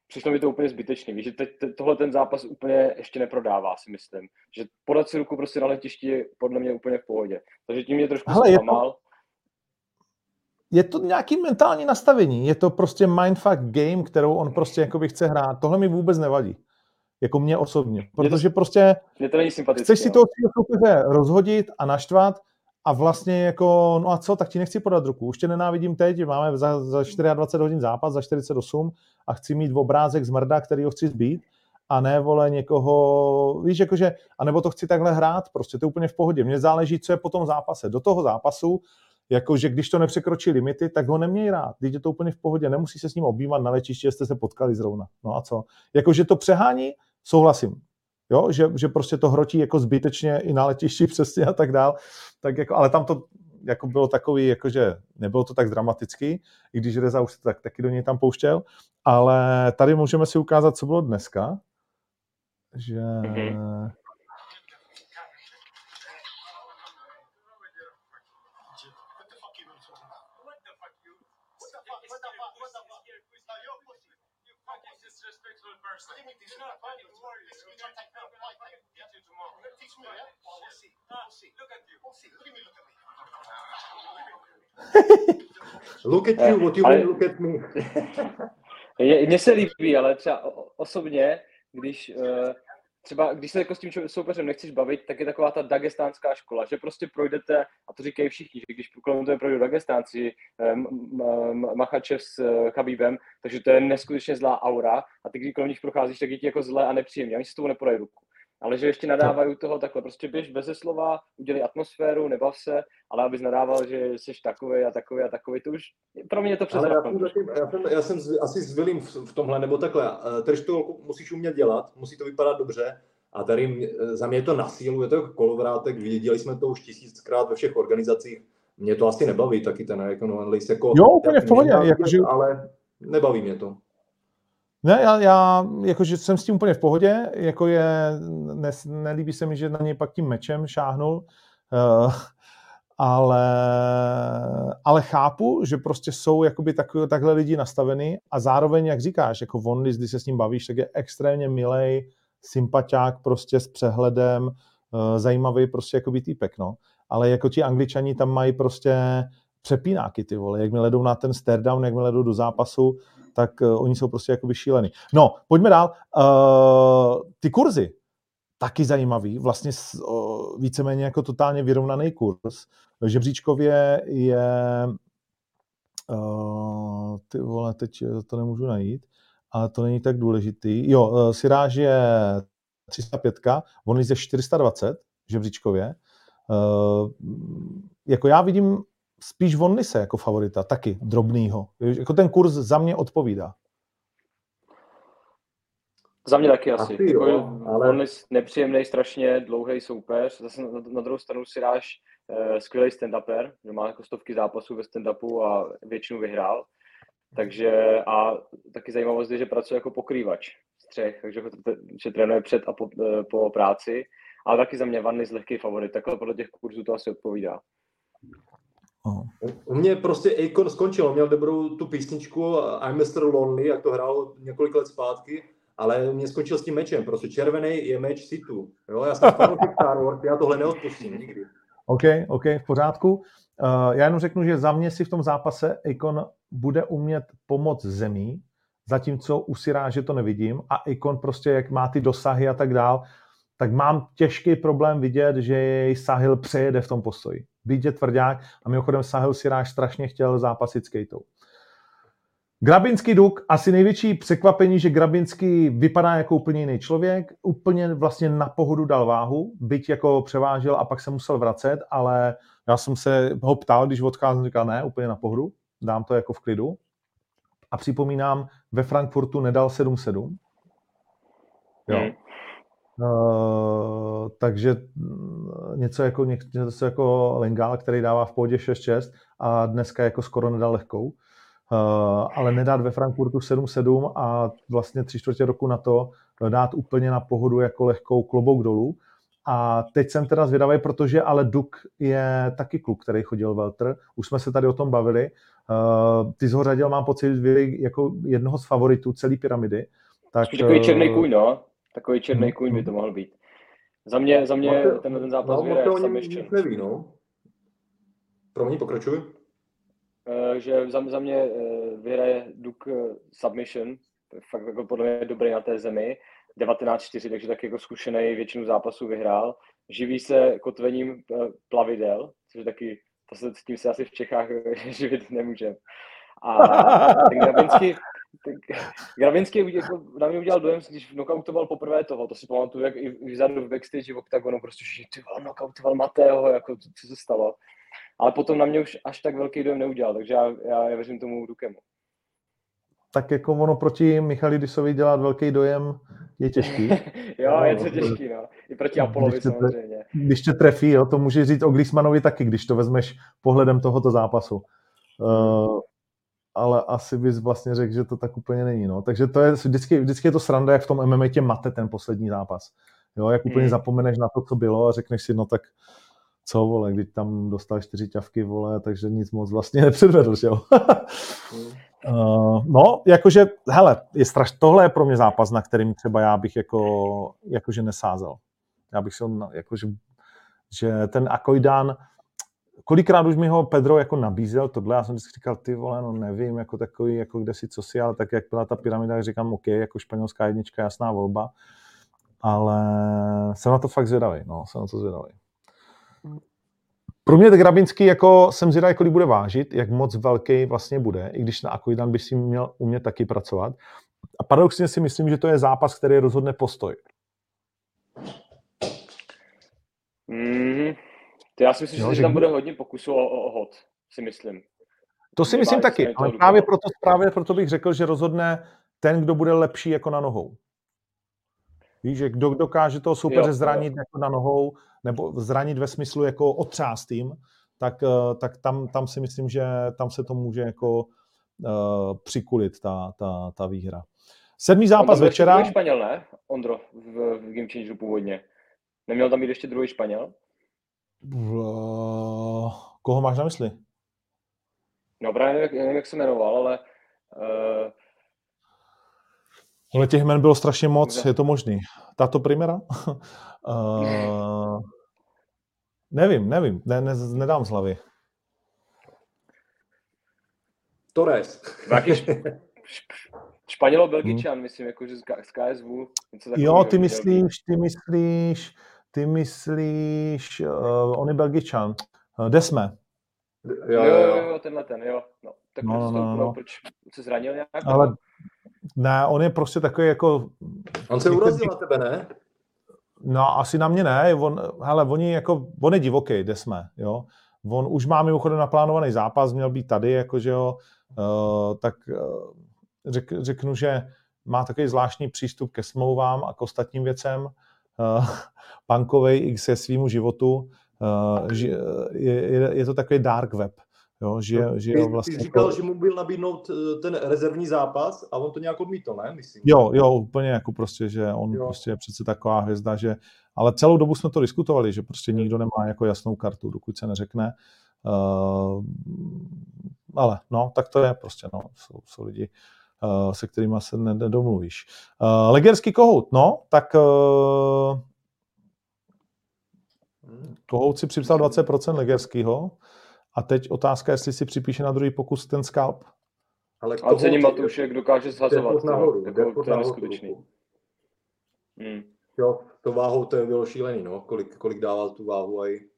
přišlo mi to úplně zbytečný. Víš, že teď tohle ten zápas úplně ještě neprodává, si myslím. Že podat si ruku prostě na letišti je podle mě úplně v pohodě. Takže tím mě trošku Hele, zklamal. Je to, je to nějaký mentální nastavení. Je to prostě mindfuck game, kterou on prostě jakoby chce hrát. Tohle mi vůbec nevadí. Jako mě osobně. Protože prostě mě to není chceš si toho soupeře rozhodit a naštvat a vlastně jako, no a co, tak ti nechci podat ruku. Už tě nenávidím teď, máme za, za 24 hodin zápas, za 48 a chci mít obrázek z mrda, který ho chci zbít a ne, vole, někoho, víš, jakože, anebo to chci takhle hrát, prostě to je úplně v pohodě. Mně záleží, co je po tom zápase. Do toho zápasu, jakože když to nepřekročí limity, tak ho neměj rád. Teď je to úplně v pohodě, nemusí se s ním objímat na lečišti, jste se potkali zrovna. No a co? Jakože to přehání, souhlasím. Jo, že, že prostě to hrotí jako zbytečně i na letišti (laughs) přesně a tak dál. Tak jako, ale tam to jako bylo takový, jakože nebylo to tak dramatický, i když Reza už tak, taky do něj tam pouštěl, ale tady můžeme si ukázat, co bylo dneska, že mm-hmm. (laughs) look at you, what you ale... mean look at me? (laughs) Mně se líbí, ale třeba osobně, když uh, třeba když se jako s tím soupeřem nechceš bavit, tak je taková ta dagestánská škola, že prostě projdete, a to říkají všichni, že když kolem toho projdou dagestánci, eh, Machačev s eh, Chabibem, takže to je neskutečně zlá aura a ty, když kolem nich procházíš, tak je ti jako zlé a nepříjemně. Oni si s tobou nepodají ruku ale že ještě nadávají toho takhle. Prostě běž bez slova, udělej atmosféru, nebav se, ale abys nadával, že jsi takový a takový a takový, to už pro mě je to přes ale já jsem, já, jsem, já jsem asi zvilým v, v tomhle, nebo takhle. Tady to musíš umět dělat, musí to vypadat dobře. A tady za mě je to na sílu, je to jako kolovrátek, viděli jsme to už tisíckrát ve všech organizacích. Mě to asi nebaví taky ten jako, no, jako Jo, úplně v pohodě. Ale nebaví mě to. Ne, já, já jakože jsem s tím úplně v pohodě, jako je, ne, nelíbí se mi, že na něj pak tím mečem šáhnul, uh, ale, ale chápu, že prostě jsou jakoby tak, takhle lidi nastaveny a zároveň, jak říkáš, jako Von když se s ním bavíš, tak je extrémně milej, sympatiák prostě s přehledem, uh, zajímavý prostě jakoby týpek, no. Ale jako ti angličani tam mají prostě přepínáky, ty vole, jakmile jdou na ten stare down, jakmile jdou do zápasu, tak uh, oni jsou prostě jako šílený. No, pojďme dál. Uh, ty kurzy, taky zajímavý, vlastně uh, víceméně jako totálně vyrovnaný kurz. Žebříčkově je uh, ty vole, teď to nemůžu najít, ale to není tak důležitý. Jo, uh, Siráž je 305, on je 420 v Žebříčkově. Uh, jako já vidím spíš Vonnise jako favorita, taky drobnýho. Jako ten kurz za mě odpovídá. Za mě taky asi. asi jo, jako ale... Vonnis nepříjemný, strašně dlouhý soupeř. Zase na, na druhou stranu si dáš uh, skvělý stand-upper, že má jako stovky zápasů ve stand-upu a většinu vyhrál. Takže a taky zajímavost je, že pracuje jako pokrývač střech, takže že trénuje před a po, eh, po práci. Ale taky za mě Vanny z lehký favorit, takhle podle těch kurzů to asi odpovídá. Aha. U mě prostě Akon skončil, měl dobrou tu písničku I'm Mr. Lonely, jak to hrál několik let zpátky, ale mě skončil s tím mečem, prostě červený je meč situ. Jo, já jsem fanoušek (laughs) Star Wars, já tohle neodpustím nikdy. OK, OK, v pořádku. Uh, já jenom řeknu, že za mě si v tom zápase Akon bude umět pomoct zemí, zatímco u Siráže to nevidím a Akon prostě, jak má ty dosahy a tak dál, tak mám těžký problém vidět, že jej Sahil přejede v tom postoji. Být je tvrdák a mimochodem Sahil Siráš strašně chtěl zápasit s Kejtou. Grabinský Duk, asi největší překvapení, že Grabinský vypadá jako úplně jiný člověk, úplně vlastně na pohodu dal váhu, byť jako převážel a pak se musel vracet, ale já jsem se ho ptal, když odcházel, říkal ne, úplně na pohodu, dám to jako v klidu. A připomínám, ve Frankfurtu nedal 7-7. Jo. Hmm. Uh, takže mm, něco jako, něco jako Lengál, který dává v pohodě 6-6 a dneska jako skoro nedal lehkou. Uh, ale nedát ve Frankfurtu 7-7 a vlastně tři čtvrtě roku na to dát úplně na pohodu jako lehkou klobouk dolů. A teď jsem teda zvědavý, protože ale Duk je taky kluk, který chodil Welter. Už jsme se tady o tom bavili. Uh, ty jsi ho řadil, mám pocit, jako jednoho z favoritů celé pyramidy. Tak, takový černý kůň, no. Takový černý hmm. kůň by to mohl být. Za mě, za mě Máte, ten, ten zápas no, vyhraje submission. Neví, no. Pro mě pokračuj. Uh, že za, za mě uh, vyhraje Duke uh, submission. Fakt jako podle mě dobrý na té zemi. 19-4, takže tak jako zkušený většinu zápasů vyhrál. Živí se kotvením plavidel, což taky, to se, s tím se asi v Čechách živit nemůže. A ten Grabinský, (laughs) Gravinský jako na mě udělal dojem, když knockoutoval poprvé toho, to si pamatuju, jak i vzadu v backstage v oktagonu, prostě, že ty vole, knockoutoval Matého, jako co se stalo. Ale potom na mě už až tak velký dojem neudělal, takže já, já, já věřím tomu Dukemu. Tak jako ono proti Michalidisovi dělat velký dojem je těžký. (laughs) jo, je to těžký, no. I proti Apolovi když samozřejmě. Když tě trefí, jo, to může říct o Glismanovi taky, když to vezmeš pohledem tohoto zápasu. Uh, ale asi bys vlastně řekl, že to tak úplně není. No. Takže to je vždycky, vždycky je to sranda, jak v tom MMA tě mate ten poslední zápas. Jo, jak úplně hmm. zapomeneš na to, co bylo a řekneš si, no tak co, vole, když tam dostal čtyři ťavky, vole, takže nic moc vlastně (laughs) nepředvedl, že jo. uh, (laughs) no, jakože, hele, je straš, tohle je pro mě zápas, na kterým třeba já bych jako, jakože nesázel. Já bych se, jakože, že ten Akoidan, kolikrát už mi ho Pedro jako nabízel tohle, já jsem vždycky říkal, ty vole, no nevím, jako takový, jako kde si, co si, ale tak jak byla ta pyramida, říkám, OK, jako španělská jednička, jasná volba, ale jsem na to fakt zvědavý, no, jsem na to zvědavý. Pro mě Grabinský jako jsem zvědavý, kolik bude vážit, jak moc velký vlastně bude, i když na Akoidan by si měl umět taky pracovat. A paradoxně si myslím, že to je zápas, který rozhodne postoj. Mm, to já si myslím, jo, že, že tam bude hodně pokusů o, o, o hod, si myslím. To si myslím taky, ale právě proto, právě proto bych řekl, že rozhodne ten, kdo bude lepší jako na nohou. Víš, že kdo dokáže toho soupeře zranit jako na nohou, nebo zranit ve smyslu jako otřást tým, tak, eh, tak tam, tam si myslím, že tam se to může jako uh, přikulit, ta, ta, ta výhra. Sedmý zápas večera. Španěl, ne? Ondro, v, v Game Changeru původně. Neměl tam být ještě druhý Španěl? Koho máš na mysli? No právě nevím, nevím, jak se jmenoval, ale uh, ale těch jmen bylo strašně moc, je to možný. Tato primera? uh, (laughs) nevím, nevím, ne, ne, nedám z hlavy. Torres. (laughs) Španělo Belgičan, hmm. myslím, jakože z KSV. Jo, ty myslíš, ty myslíš, ty myslíš, uh, on je Belgičan. Uh, Desme. Jo, jo, jo, jo, tenhle ten, jo. No, tak no, no, no, no. proč se zranil nějak? Ale ne, on je prostě takový jako... On se urazil na tebe, ne? No, asi na mě ne. On, hele, oni jako, on je divoký, kde jsme, jo. On už má mimochodem naplánovaný zápas, měl být tady, jakože jo, uh, tak uh, řek, řeknu, že má takový zvláštní přístup ke smlouvám a k ostatním věcem. Uh, punkovej i se svýmu životu. Uh, je, je, je to takový dark web. Jo, že, no, že ty, vlastně ty říkal, jako... že mu byl nabídnout eh, ten rezervní zápas a on to nějak odmítl, ne? Myslím. Jo, jo, úplně jako prostě, že on jo. prostě je přece taková hvězda, že... Ale celou dobu jsme to diskutovali, že prostě nikdo nemá jako jasnou kartu, dokud se neřekne. Uh, ale no, tak to je prostě, no, jsou, jsou lidi, uh, se kterými se nedomluvíš. Uh, Legerský kohout, no, tak uh, kohout si připsal 20% Legerskýho, a teď otázka, jestli si připíše na druhý pokus ten scalp. Ale a cením Matouše, jak dokáže zhazovat. Nahoru, jako, to je neskutečný. Hmm. Jo, to váhou to bylo šílený, no. Kolik, kolik dával tu váhu a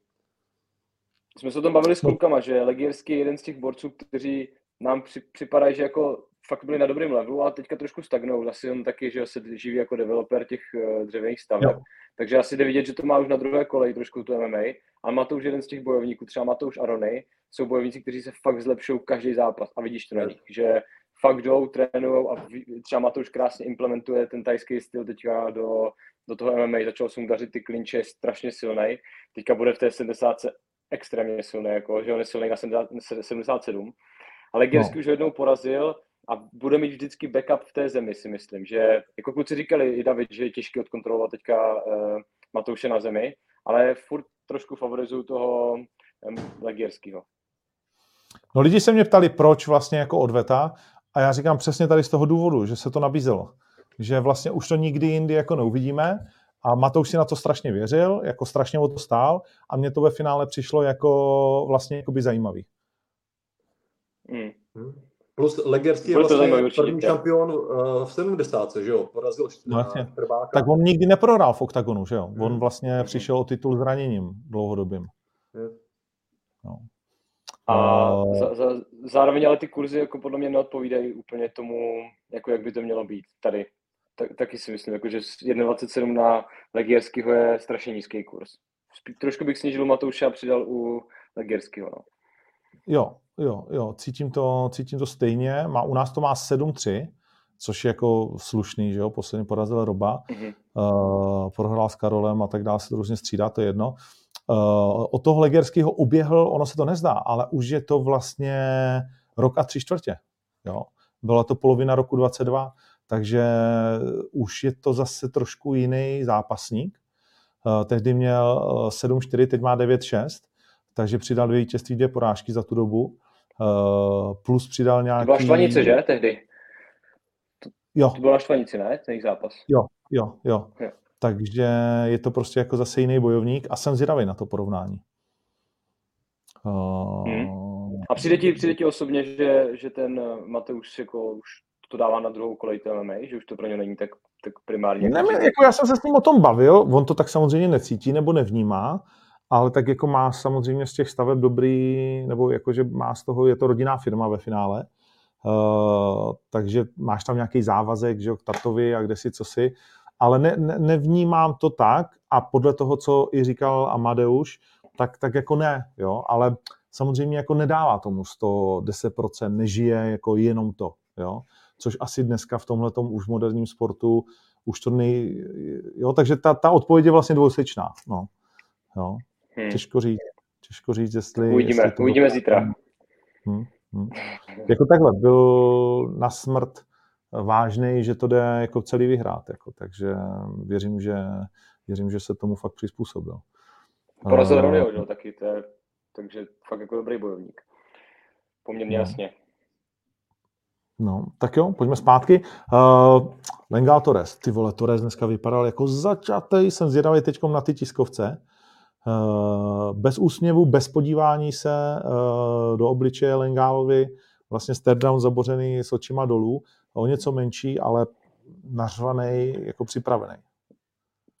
jsme se o tom bavili s klukama, že Legierský je jeden z těch borců, kteří nám při, připadají, že jako fakt byli na dobrém levelu a teďka trošku stagnou. Asi on taky, že se živí jako developer těch uh, dřevěných staveb. Takže asi jde vidět, že to má už na druhé koleji trošku tu MMA. A má to už jeden z těch bojovníků, třeba Matouš Arony, jsou bojovníci, kteří se fakt zlepšují každý zápas. A vidíš to na nich, že fakt jdou, trénují a třeba Matouš krásně implementuje ten tajský styl teďka do, do toho MMA. Začal jsem dařit ty klinče, je strašně silný. Teďka bude v té 70 extrémně silný, jako, že on je silný na 77. Ale Gersky no. už jednou porazil a bude mít vždycky backup v té zemi, si myslím, že jako kluci říkali i David, že je těžké odkontrolovat teďka uh, Matouše na zemi, ale furt trošku favorizuju toho um, Legierského. No lidi se mě ptali, proč vlastně jako odveta a já říkám přesně tady z toho důvodu, že se to nabízelo. Že vlastně už to nikdy jindy jako neuvidíme a Matouš si na to strašně věřil, jako strašně o to stál a mně to ve finále přišlo jako vlastně jakoby zajímavý. Hmm. Plus Legerský je vlastně první určitě. šampion uh, v 70. že jo? Porazil no, vlastně. Tak on nikdy neprohrál v OKTAGONu, že jo? Hmm. On vlastně hmm. přišel o titul zraněním dlouhodobým. Hmm. No. A uh, za, za, zároveň ale ty kurzy jako podle mě neodpovídají úplně tomu, jako jak by to mělo být tady. Tak, taky si myslím, jako, že 1,27 na Legierského je strašně nízký kurz. Trošku bych snížil Matouše a přidal u Legierského. No. Jo, jo, jo, cítím to, cítím to stejně. Má, u nás to má 7-3, což je jako slušný, že jo, posledně porazil Roba, mm-hmm. uh, prohrál s Karolem a tak dále, se to různě střídá, to je jedno. Uh, od toho Legerského uběhl, ono se to nezdá, ale už je to vlastně rok a tři čtvrtě. Jo? Byla to polovina roku 22, takže už je to zase trošku jiný zápasník. Uh, tehdy měl 7-4, teď má 9-6, takže přidal dvě vítězství, dvě porážky za tu dobu. Uh, plus přidal nějaký... To byla štvanice, že, tehdy? Jo. To byla štvanice, ne, ten zápas? Jo, jo, jo. jo. Takže je to prostě jako zase jiný bojovník a jsem zvědavý na to porovnání. Uh... Hmm. A přijde ti, přijde ti osobně, že, že ten Mateusz jako už to dává na druhou kolej MMA, že už to pro ně není tak, tak primárně... Ne, jako já jsem se s ním o tom bavil, on to tak samozřejmě necítí nebo nevnímá, ale tak jako má samozřejmě z těch staveb dobrý, nebo jako, že má z toho, je to rodinná firma ve finále, uh, takže máš tam nějaký závazek, že jo, k tatovi a kde si, co si, ale ne, ne, nevnímám to tak a podle toho, co i říkal Amadeuš, tak, tak jako ne, jo, ale samozřejmě jako nedává tomu 110%, nežije jako jenom to, jo, což asi dneska v tomhle už moderním sportu už to nej, jo, takže ta, ta odpověď je vlastně dvojsečná, no, jo. Hmm. Těžko říct. Těžko říct, jestli... Uvidíme, jestli to uvidíme bylo... zítra. Hmm, hmm. Jako takhle, byl na smrt vážný, že to jde jako celý vyhrát, jako, takže věřím, že, věřím, že se tomu fakt přizpůsobil. Porazil uh, Ronio, že? taky, to je, takže fakt jako dobrý bojovník. Poměrně no. jasně. No, tak jo, pojďme zpátky. Uh, Lengal Torres, ty vole, Torres dneska vypadal jako začatý, jsem zvědavý teď na ty tiskovce. Eh, bez úsměvu, bez podívání se eh, do obličeje Lengálovi, vlastně down zabořený s očima dolů, o něco menší, ale nařvaný, jako připravený.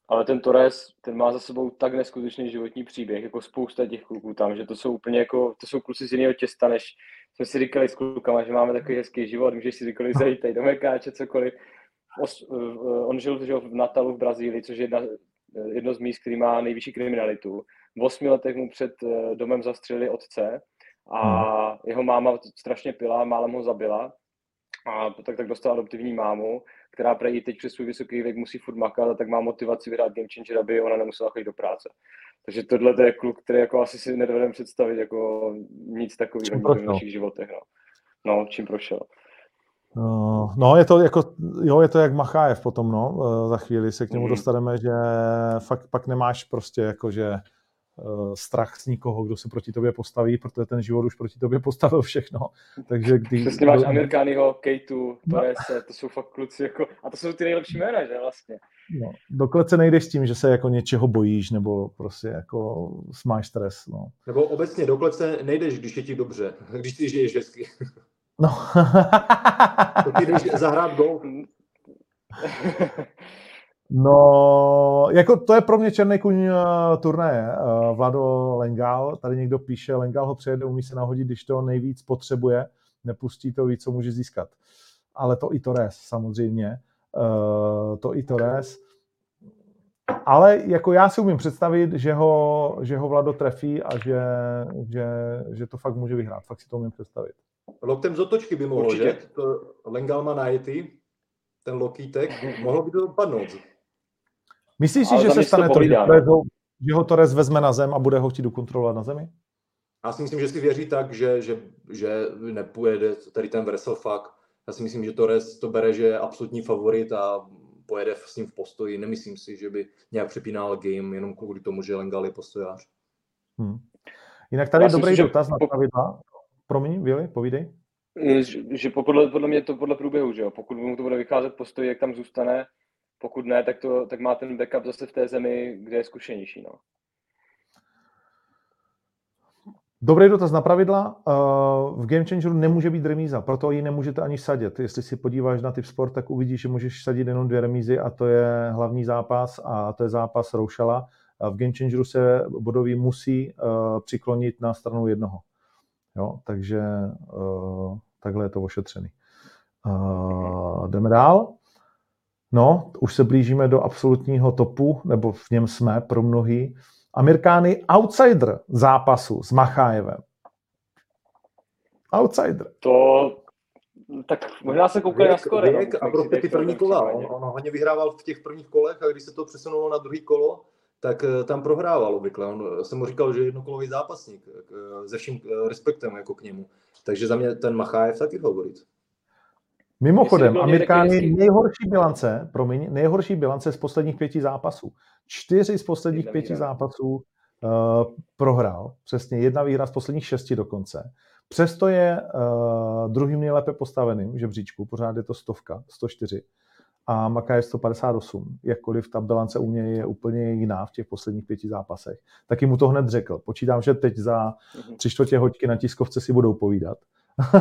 Ale ten Torres, ten má za sebou tak neskutečný životní příběh, jako spousta těch kluků tam, že to jsou úplně jako, to jsou kluci z jiného těsta, než jsme si říkali s klukama, že máme takový hezký život, můžeš si říkali zajít tady do Mekáče, cokoliv. Eh, on žil že, v Natalu v Brazílii, což je jedna jedno z míst, který má nejvyšší kriminalitu. V osmi letech mu před eh, domem zastřelili otce a hmm. jeho máma strašně pila, málem ho zabila a tak, tak dostal adoptivní mámu, která prej teď přes svůj vysoký věk musí furt makat a tak má motivaci vyhrát Game Changer, aby ona nemusela chodit do práce. Takže tohle je kluk, který jako asi si nedovedeme představit jako nic takového v našich životech. No. no, čím prošel. Uh, no, je to jako, jo, je to jak Machájev potom, no, uh, za chvíli se k němu mm. dostaneme, že fakt pak nemáš prostě jako, že uh, strach z nikoho, kdo se proti tobě postaví, protože ten život už proti tobě (laughs) postavil všechno. Takže když... Přesně máš Amerikányho, Kejtu, Torrese, no. to jsou fakt kluci jako, a to jsou ty nejlepší jména, že vlastně. No, dokud se nejdeš s tím, že se jako něčeho bojíš, nebo prostě jako máš stres, no. Nebo obecně, dokud se nejdeš, když je ti dobře, (laughs) když ty žiješ hezky. No. to ty jdeš zahrát golf. (laughs) No, jako to je pro mě černý kuň uh, turnaje. Uh, Vlado Lengal, tady někdo píše, Lengal ho přejede, umí se nahodit, když to nejvíc potřebuje, nepustí to víc, co může získat. Ale to i Torres, samozřejmě. Uh, to i Torres. Ale jako já si umím představit, že ho, že ho Vlado trefí a že, že, že to fakt může vyhrát. Fakt si to umím představit. Loktem z otočky by mohl Určitě. To Lengal má najety, ten lokítek, mohlo by to dopadnout. Myslíš si, že se stane to, že, ho, že ho Torres vezme na zem a bude ho chtít kontrolovat na zemi? Já si myslím, že si věří tak, že, že, že nepojede tady ten Wrestlefak. Já si myslím, že Torres to bere, že je absolutní favorit a pojede s ním v postoji. Nemyslím si, že by nějak přepínal game jenom kvůli tomu, že Lengal je postojář. Hmm. Jinak tady je dobrý dotaz na pravidla. Promiň, Vili, povídej. Že, že podle, podle mě to podle průběhu, že jo? Pokud mu to bude vycházet postoj, jak tam zůstane, pokud ne, tak, to, tak má ten backup zase v té zemi, kde je zkušenější. No. Dobrý dotaz na pravidla. Eh, v Game Changeru nemůže být remíza, proto ji nemůžete ani sadit. Jestli si podíváš na typ sport, tak uvidíš, že můžeš sadit jenom dvě remízy a to je hlavní zápas a to je zápas Roušala. V Game Changeru se bodový musí eh, přiklonit na stranu jednoho. Jo, takže uh, takhle je to ošetřený. Uh, jdeme dál. No, už se blížíme do absolutního topu, nebo v něm jsme pro mnohý. Amerikány outsider zápasu s Machájevem. Outsider. To, tak možná se koukali na skore. No, a pro ty první kola. On, on hodně vyhrával v těch prvních kolech a když se to přesunulo na druhý kolo, tak eh, tam prohrával obvykle. On, eh, jsem mu říkal, že je jednokolový zápasník, eh, se vším respektem jako k němu. Takže za mě ten Machájev taky favorit. Mimochodem, Amerikány nejhorší bilance, promiň, nejhorší bilance z posledních pěti zápasů. Čtyři z posledních jedna pěti výhra. zápasů uh, prohrál. Přesně jedna výhra z posledních šesti dokonce. Přesto je uh, druhým nejlépe postaveným v žebříčku, pořád je to stovka, 104 a Maka je 158, jakkoliv ta bilance u něj je úplně jiná v těch posledních pěti zápasech. Taky mu to hned řekl. Počítám, že teď za mhm. tři čtvrtě hoďky na tiskovce si budou povídat. (laughs)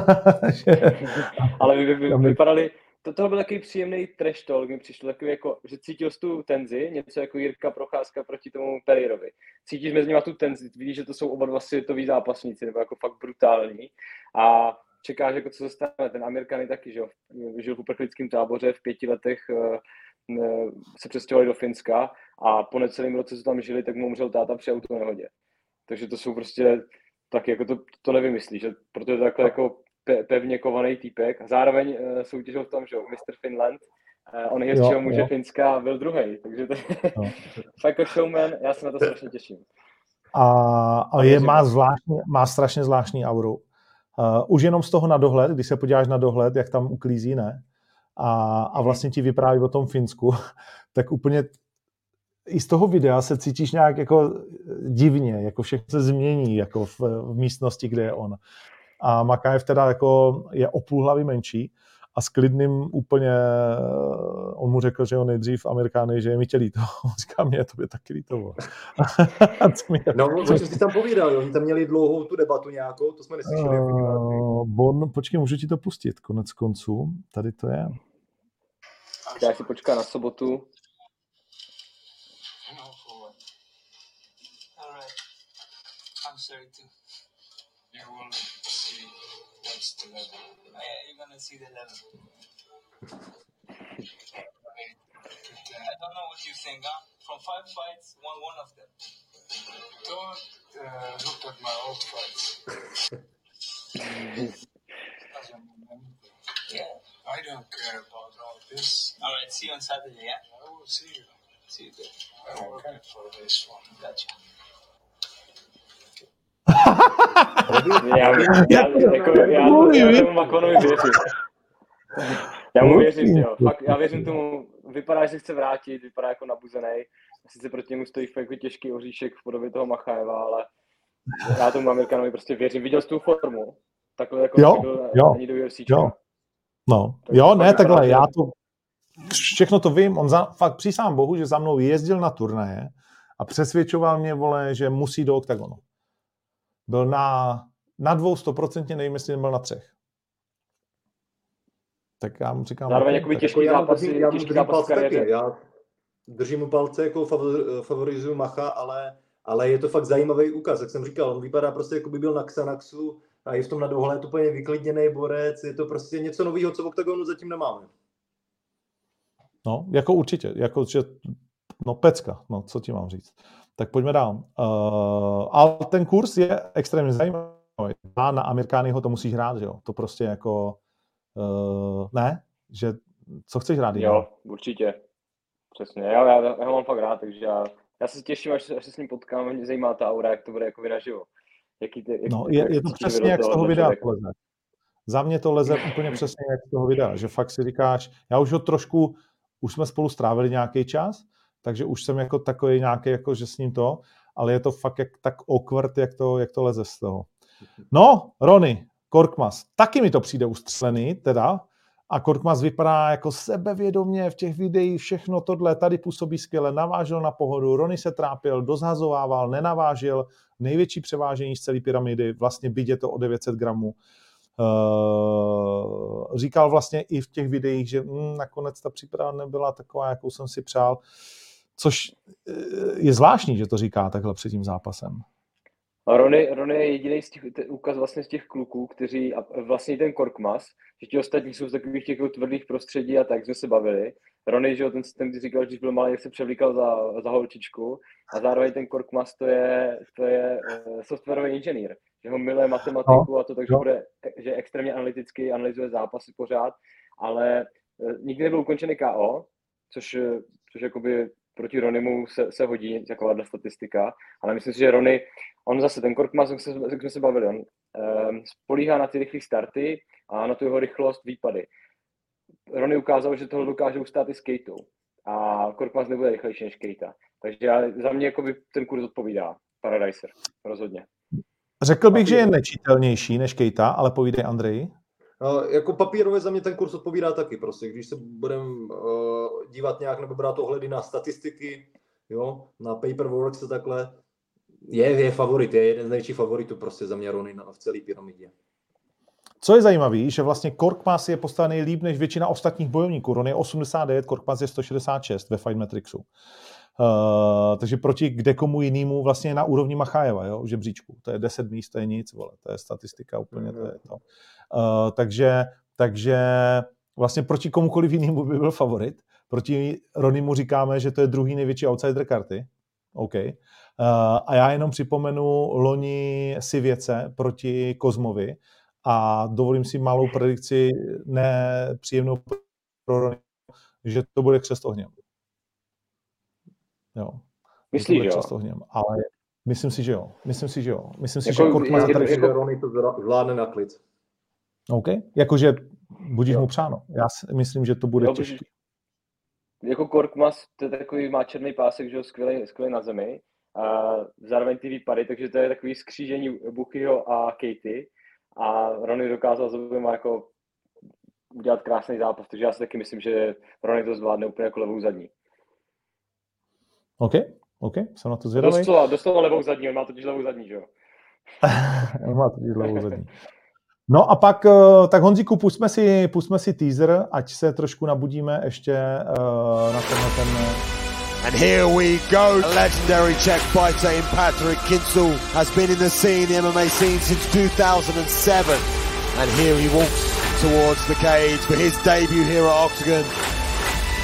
(laughs) Ale vy, vy, vy, vypadali, to, tohle byl takový příjemný trash talk, mi přišlo takový jako, že cítil jsi tu tenzi, něco jako Jirka Procházka proti tomu Pereirovi. Cítíš mezi nimi tu tenzi, vidíš, že to jsou oba dva světoví zápasníci, nebo jako fakt brutální. A čekáš, jako co se stane. Ten Amerikany taky, že jo, žil v uprchlickém táboře, v pěti letech eh, se přestěhovali do Finska a po necelém roce, co tam žili, tak mu umřel táta při autonehodě. Takže to jsou prostě, tak jako to, to nevymyslí, že proto je to takhle jako pe, pevně kovaný týpek. A zároveň uh, soutěžil v tom, že jo, Mr. Finland, uh, on je muže Finska byl druhý, takže to je (laughs) fakt jako showman, já se na to strašně těším. A, a je, má, zvláštní, má strašně zvláštní auru. Uh, už jenom z toho na dohled, když se podíváš na dohled, jak tam uklízí, ne? A, a vlastně ti vypráví o tom Finsku, (laughs) tak úplně i z toho videa se cítíš nějak jako divně, jako všechno se změní jako v, v místnosti, kde je on. A Makajev teda jako je o půl hlavy menší, a s klidným úplně, on mu řekl, že on nejdřív Amerikány, že je mi tě líto. (laughs) On říká, mě to by taky líto. (laughs) no, co jsi tam povídal, oni tam měli dlouhou tu debatu nějakou, to jsme neslyšeli. Uh, bon, počkej, můžu ti to pustit, konec konců, tady to je. Já si počká na sobotu. I'm sorry too. You will see what's the level. gonna see the level. I don't know what you think, huh? From five fights, one one of them. Don't uh, look at my old fights. yeah. I don't care about all this. All right, see you on Saturday, yeah? I will see you. See you there. I will okay. for this one. Gotcha. Já, já, já, jako, já, já tomu Macronovi věřím. Já mu věřím, jo. Fakt, já věřím tomu, vypadá, že chce vrátit, vypadá jako nabuzený. Sice proti němu stojí jako těžký oříšek v podobě toho Machajeva, ale já tomu Amerikanovi prostě věřím. Viděl jsi tu formu? Takhle jako jo, byl, jo, ani do UFC. Jo. No, tak jo, ne, takhle, já to, všechno to vím, on za, fakt přísám bohu, že za mnou jezdil na turnaje a přesvědčoval mě, vole, že musí do oktagonu byl na, na dvou stoprocentně, nevím, jestli byl na třech. Tak já mu říkám... Zároveň jako těžký jako zápas, já mu těžký zápas taky. Já držím mu palce, jako favorizuju Macha, ale, ale je to fakt zajímavý úkaz, jak jsem říkal, on vypadá prostě, jako by byl na Xanaxu a je v tom na dohled úplně vyklidněný borec, je to prostě něco nového, co v OKTAGONu zatím nemáme. No, jako určitě, jako, že, no pecka, no, co ti mám říct. Tak pojďme dál. Uh, ale ten kurz je extrémně zajímavý. A na Amerikány to musíš hrát, že jo? To prostě jako... Uh, ne? Že co chceš hrát? Jo, určitě. Přesně. Já, já, já ho mám fakt rád, takže já, já se těším, až, až se s ním potkám. Mě zajímá ta aura, jak to bude jako naživo. Jaký ty, jaký no, je, je to přesně jak z toho videa leze. Za mě to leze úplně přesně jak z toho videa, že fakt si říkáš, já už ho trošku, už jsme spolu strávili nějaký čas, takže už jsem jako takový nějaký, jako že s ním to, ale je to fakt jak, tak awkward, jak to, jak to leze z toho. No, Rony, Korkmaz. Taky mi to přijde ustřelený, teda, a Korkmaz vypadá jako sebevědomě v těch videích, všechno tohle, tady působí skvěle, navážel na pohodu, Rony se trápil, dozhazovával, nenavážil, největší převážení z celé pyramidy, vlastně je to o 900 gramů. Uh, říkal vlastně i v těch videích, že hm, nakonec ta příprava nebyla taková, jakou jsem si přál, což eh, je zvláštní, že to říká takhle před tím zápasem. A Rony, Rony je jediný z těch, ukaz vlastně z těch kluků, kteří, a vlastně ten Korkmas, že ti ostatní jsou z takových těch tvrdých prostředí a tak jsme se bavili. Rony, že ten, ten říkal, že když byl malý, jak se převlíkal za, za holčičku a zároveň ten Korkmas to je, to je uh, softwarový inženýr, že ho miluje matematiku a to takže no. bude, že je extrémně analyticky analyzuje zápasy pořád, ale uh, nikdy nebyl ukončený KO, což, což jakoby proti Ronimu se, se hodí taková statistika, ale myslím si, že Rony, on zase, ten Korkmaz, jak jsme se bavili, on um, spolíhá na ty rychlé starty a na tu jeho rychlost výpady. Rony ukázal, že toho dokáže ustát i s Kejtou a Korkmaz nebude rychlejší než Kejta. Takže já, za mě jako by ten kurz odpovídá Paradiser, rozhodně. Řekl bych, že je nečitelnější než Kejta, ale povídej Andrej. Jako papírově za mě ten kurz odpovídá taky prostě, když se budeme uh, dívat nějak nebo brát ohledy na statistiky, jo, na paperworks a takhle, je, je favorit, je jeden z největších favoritů prostě za mě Ronin v celé pyramidě. Co je zajímavé, že vlastně Korkmaz je postavený líp než většina ostatních bojovníků. Ron je 89, Korkmaz je 166 ve Fight Matrixu. Uh, takže proti kde komu jinému vlastně na úrovni Machájeva, jo, žebříčku. To je 10 míst, to je nic, vole, to je statistika úplně, to je to. Uh, takže, takže vlastně proti komukoliv jinému by byl favorit. Proti Ronimu říkáme, že to je druhý největší outsider karty. OK. Uh, a já jenom připomenu loni věce proti Kozmovi a dovolím si malou predikci nepříjemnou pro Ronimu, že to bude křest ohněm. Jo. Myslíš, jo? Ohněm, ale myslím si, že jo. Myslím si, že jo. Myslím si, jako, že Korkmaz je, tady... Jako... Rony to zvládne na klid. OK. Jakože budíš mu přáno. Já si myslím, že to bude jo, těžké. Jako Korkmaz, to je takový, má černý pásek, že jo, skvělý, skvělý na zemi. A zároveň ty výpady, takže to je takový skřížení Buchyho a Katy. A Ronny dokázal s oběma jako udělat krásný zápas, takže já si taky myslím, že Ronny to zvládne úplně jako levou zadní. OK, OK, jsem na to zvědavý. Doslova, doslova levou zadní, on má totiž levou zadní, že jo? (laughs) on má totiž levou zadní. No a pak, eh, tak Honzíku, pusme si, pusme si teaser, ať se trošku nabudíme ještě uh, na tenhle ten... And here we go. A legendary Czech fighter in Patrick Kinsel has been in the scene, the MMA scene since 2007. And here he walks towards the cage for his debut here at Octagon.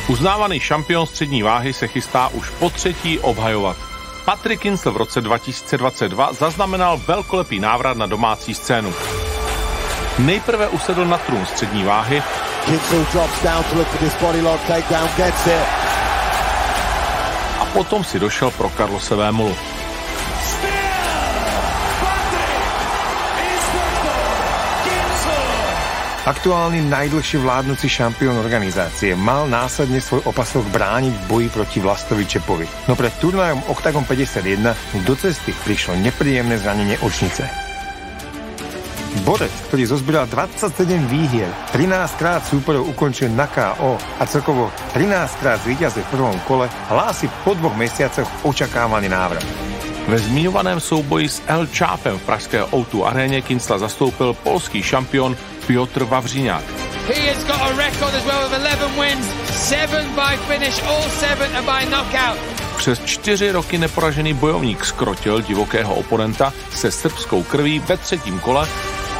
Uznávaný šampion střední váhy se chystá už po třetí obhajovat. Patrick Kinsel v roce 2022 zaznamenal velkolepý návrat na domácí scénu. Nejprve usedl na trůn střední váhy. A potom si došel pro Carlose Vémolu. Aktuálny najdlhšie vládnúci šampión organizácie mal následne svoj opasok brániť v boji proti Vlastovi Čepovi. No pred turnajom Octagon 51 do cesty prišlo nepríjemné zranenie očnice. Borec, ktorý zozbieral 27 výhier, 13 krát súperov ukončil na KO a celkovo 13 krát zvíťazil v prvom kole, hlási po dvoch mesiacoch očakávaný návrat. Ve zmiňovaném souboji s El Čápem v pražské O2 aréně Kinsla zastoupil polský šampion Piotr Vavřiňák. He has got a record as well of 11 wins, 7 by finish, all 7 are by knockout. Přes čtyři roky neporažený bojovník skrotil divokého oponenta se srbskou krví ve třetím kole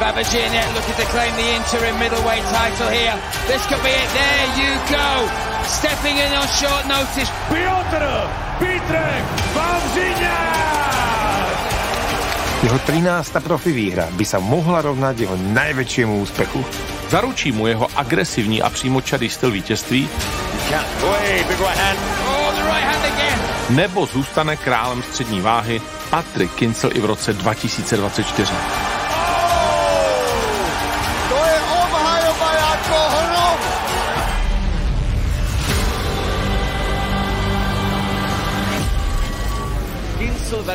Babajian looking to claim the interim middleweight title here. This could be it. There you go. Stepping in on short notice. Piotr Pítrek Vavřiňák! Jeho 13. profi výhra by sa mohla rovnať jeho najväčšiemu úspechu. Zaručí mu jeho agresivní a přímočarý styl vítězství? Nebo zůstane králem střední váhy Patrick Kincel i v roce 2024?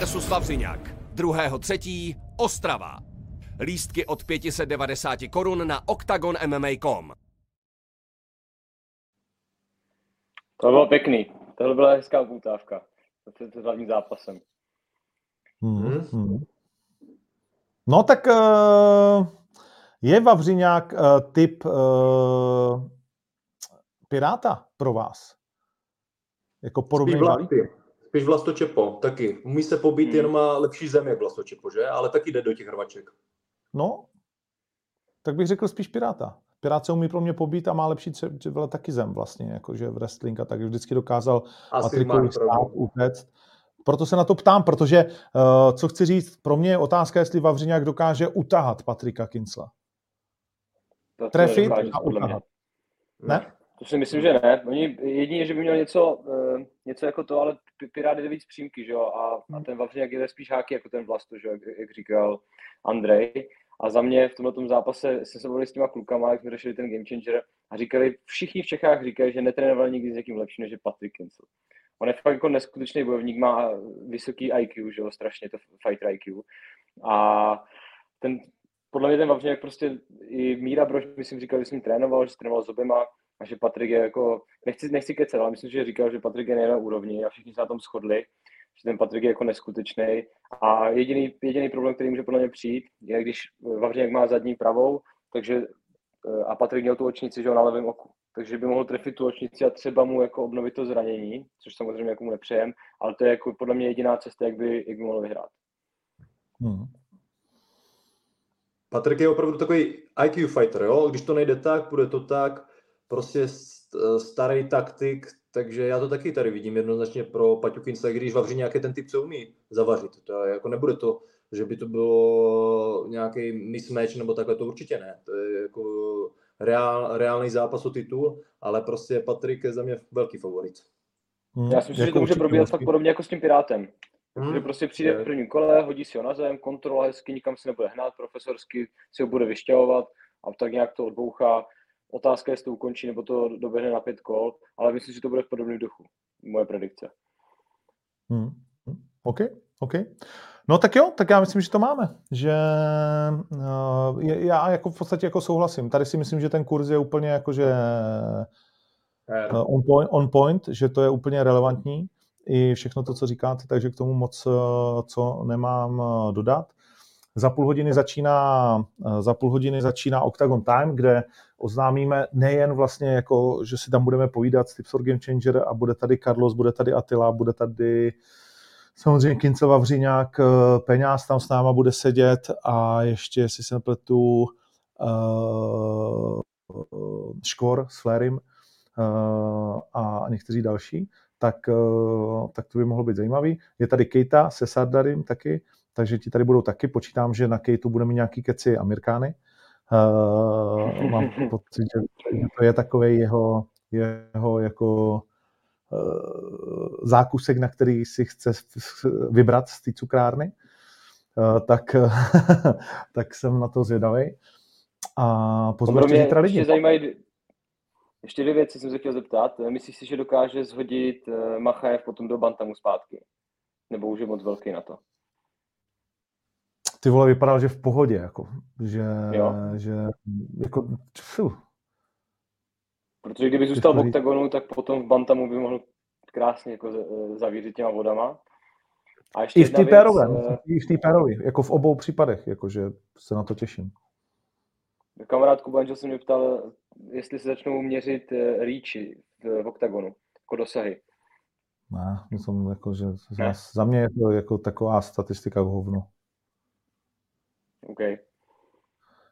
Versus Vavřiňák. 2. třetí Ostrava. Lístky od 590 korun na OctagonMMA.com. To bylo pěkný. Tohle byla hezká upoutávka. To je hlavním zápasem. Hmm. Hmm. No tak uh, je Vavřiňák uh, typ uh, Piráta pro vás? Jako podobný Spíš, Spíš Vlastočepo, taky. Umí se pobít, hmm. jenom má lepší zem jak Vlastočepo, že? Ale taky jde do těch hrvaček. No, tak bych řekl spíš Piráta. Pirát se umí pro mě pobít a má lepší třeba taky zem vlastně, jakože v wrestling a tak vždycky dokázal Patrikovi stát, utéct. Proto se na to ptám, protože uh, co chci říct, pro mě je otázka, jestli Vavřiňák dokáže utahat Patrika Kincla. Trefit a utahat. Ne? To si myslím, že ne. Oni jedině, že by měl něco, uh, něco jako to, ale Pirát jde víc přímky, že jo, a, a ten Vavřiňák je spíš háky jako ten Vlasto, že jo, jak, jak říkal Andrej. A za mě v tomto zápase jsme se bavili s těma klukama, jak jsme řešili ten game changer a říkali, všichni v Čechách říkají, že netrénovali nikdy s někým lepším než je Patrick Kinsel. On je fakt jako neskutečný bojovník, má vysoký IQ, že jo, strašně to fighter IQ. A ten, podle mě ten Vavřiňák prostě i Míra Brož, myslím, říkal, že jsem trénoval, že trénoval s oběma a že Patrik je jako, nechci, nechci kecat, ale myslím, že říkal, že Patrik je na úrovni a všichni se na tom shodli, že ten Patrik je jako neskutečný. A jediný, jediný problém, který může podle mě přijít, je, když Vavřiňák má zadní pravou, takže eh, a Patrik měl tu očnici, že ho na levém oku. Takže by mohl trefit tu očnici a třeba mu jako obnovit to zranění, což samozřejmě jako mu nepřejem, ale to je jako podle mě jediná cesta, jak by, jak by mohl vyhrát. Hmm. Patrik je opravdu takový IQ fighter, jo? Když to nejde tak, bude to tak, prostě starý taktik, takže já to taky tady vidím jednoznačně pro Paťu Kince, když Vavři nějaký ten typ se umí zavařit. To je, jako nebude to, že by to bylo nějaký mismatch nebo takhle, to určitě ne. To je jako reál, reálný zápas o titul, ale prostě Patrik je za mě velký favorit. Hmm, já si myslím, že to může probíhat fakt podobně jako s tím Pirátem. Hmm. Že prostě přijde v prvním kole, hodí si ho na zem, kontrola hezky, nikam se nebude hnát, profesorsky si ho bude vyšťahovat a tak nějak to odbouchá Otázka je, jestli to ukončí, nebo to doběhne na pět kol, ale myslím, že to bude v podobném duchu. Moje predikce. Hmm. OK, OK. No tak jo, tak já myslím, že to máme. Že uh, já jako v podstatě jako souhlasím. Tady si myslím, že ten kurz je úplně jako, že uh, on, point, on point, že to je úplně relevantní i všechno to, co říkáte, takže k tomu moc uh, co nemám uh, dodat. Za půl hodiny začíná, za půl hodiny začíná Octagon Time, kde oznámíme nejen vlastně jako, že si tam budeme povídat s Tipsor Game Changer a bude tady Carlos, bude tady Attila, bude tady samozřejmě Kince Vavřiňák, Peňáz tam s náma bude sedět a ještě, jestli se nepletu, uh, Škor s Flérim uh, a někteří další, tak, uh, tak to by mohlo být zajímavý. Je tady Kejta se Sardarim taky, takže ti tady budou taky. Počítám, že na Kejtu budeme mít nějaký keci Amerikány. Uh, mám (laughs) pocit, že to je takový jeho, jeho jako uh, zákusek, na který si chce vybrat z té cukrárny. Uh, tak, (laughs) tak jsem na to zvědavý. A mě zítra lidi. Ještě zajímají, ještě dvě věci jsem se chtěl zeptat. Myslíš si, že dokáže zhodit Machajev potom do Bantamu zpátky? Nebo už je moc velký na to? Ty vole, vypadal, že v pohodě, jako, že, jo. že jako, fuh. Protože kdyby zůstal v oktagonu, tak potom v Bantamu by mohl krásně jako zavířit těma vodama. A ještě I v té pérové, uh, i v té pérové, jako v obou případech, jakože se na to těším. Kamarád Kubanžel se mě ptal, jestli se začnou měřit uh, reachy v, v oktagonu, jako dosahy. Ne, myslím, jako, že za, za mě je to jako taková statistika v hovnu. OK.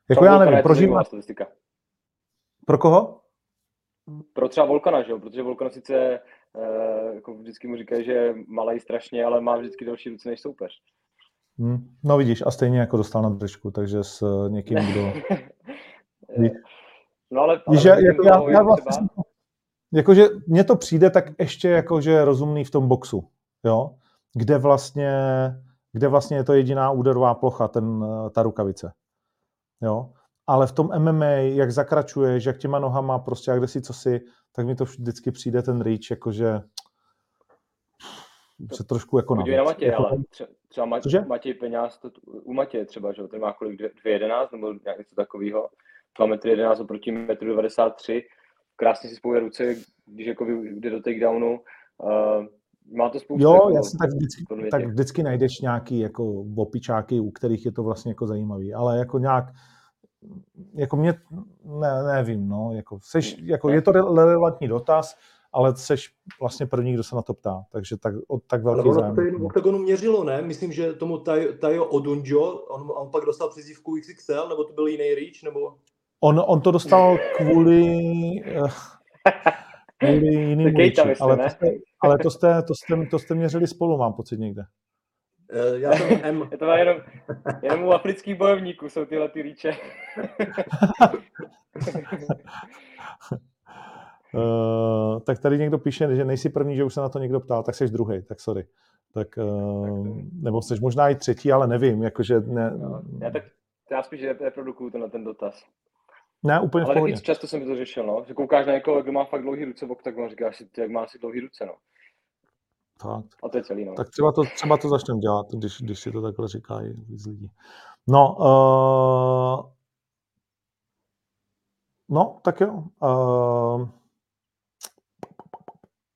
Jako já nevím, pro živá... statistika. Pro koho? Pro třeba Volkana, že jo? Protože Volkana sice uh, jako vždycky mu říkají, že je malý strašně, ale má vždycky další ruce než soupeř. Hmm. No vidíš, a stejně jako dostal na držku, takže s uh, někým, kdo... (laughs) no ale... ale že, jako já, já vlastně, jakože mně to přijde tak ještě jakože rozumný v tom boxu, jo? Kde vlastně kde vlastně je to jediná úderová plocha, ten, eh, ta rukavice. Jo? Ale v tom MMA, jak zakračuješ, jak těma nohama, prostě jak si co si, tak mi to vždycky přijde ten reach, jakože se trošku jako Podívej na Matěj, jako, ale třeba Matěj, Matěj Peňáz, to, u Matěje třeba, že ten má kolik, 2,11 nebo něco takového, 2 metry 11 oproti 1,93 m, krásně si spojuje ruce, když jako jde do takedownu, uh, má to spoustu. Jo, jako, jasně, tak vždycky, tak vždycky najdeš nějaký jako opičáky, u kterých je to vlastně jako zajímavý, ale jako nějak, jako mě, ne, nevím, no, jako, seš, jako je to relevantní dotaz, ale seš vlastně první, kdo se na to ptá, takže tak, tak velký ale zájem. Ale v OKTAGONu měřilo, ne? Myslím, že tomu Tayo Odunjo, on, on pak dostal přezdívku XXL, nebo to byl jiný reach, nebo... On, on to dostal kvůli, eh, (laughs) kvůli jiným reachi, ale, to jste, ale to jste, to, jste, to jste měřili spolu, mám pocit někde. Uh, já jsem M. Je to jenom, jenom u afrických bojovníků jsou tyhle ty rýče. Uh, tak tady někdo píše, že nejsi první, že už se na to někdo ptal, tak jsi druhý, tak sorry. Tak, uh, nebo jsi možná i třetí, ale nevím, jakože ne... No, já tak já spíš reprodukuju to na ten dotaz. Ne, úplně Ale taky často jsem to řešil, no. Že koukáš na někoho, kdo má fakt dlouhý ruce v oktagonu, říkáš si, jak má si dlouhý ruce, no. Tak. A to je celý, no. Tak třeba to, třeba to začneme dělat, když, když si to takhle říkají víc lidí. No, uh, no, tak jo. Uh,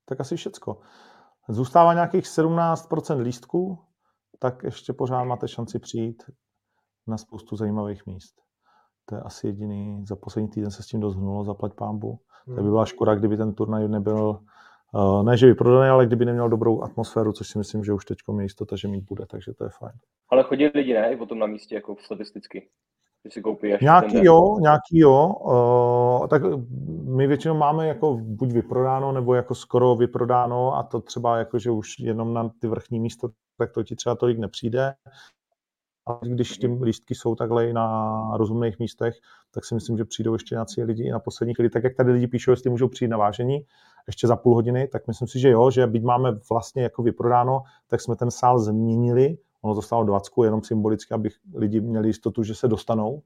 tak asi všecko. Zůstává nějakých 17% lístků, tak ještě pořád máte šanci přijít na spoustu zajímavých míst. To je asi jediný, za poslední týden se s tím dost hnulo, zaplať pámbu. Hmm. To by byla škoda, kdyby ten turnaj nebyl, ne že vyprodaný, ale kdyby neměl dobrou atmosféru, což si myslím, že už teď je jistota, že mít bude, takže to je fajn. Ale chodí lidi, ne, i potom na místě, jako statisticky že si koupí až Nějaký jo, nějaký jo. Uh, tak my většinou máme jako buď vyprodáno, nebo jako skoro vyprodáno a to třeba jako, že už jenom na ty vrchní místa, tak to ti třeba tolik nepřijde. A když ty lístky jsou takhle i na rozumných místech, tak si myslím, že přijdou ještě nějací lidi i na poslední chvíli. Tak jak tady lidi píšou, jestli můžou přijít na vážení ještě za půl hodiny, tak myslím si, že jo, že byť máme vlastně jako vyprodáno, tak jsme ten sál změnili ono to stalo 20, jenom symbolicky, aby lidi měli jistotu, že se dostanou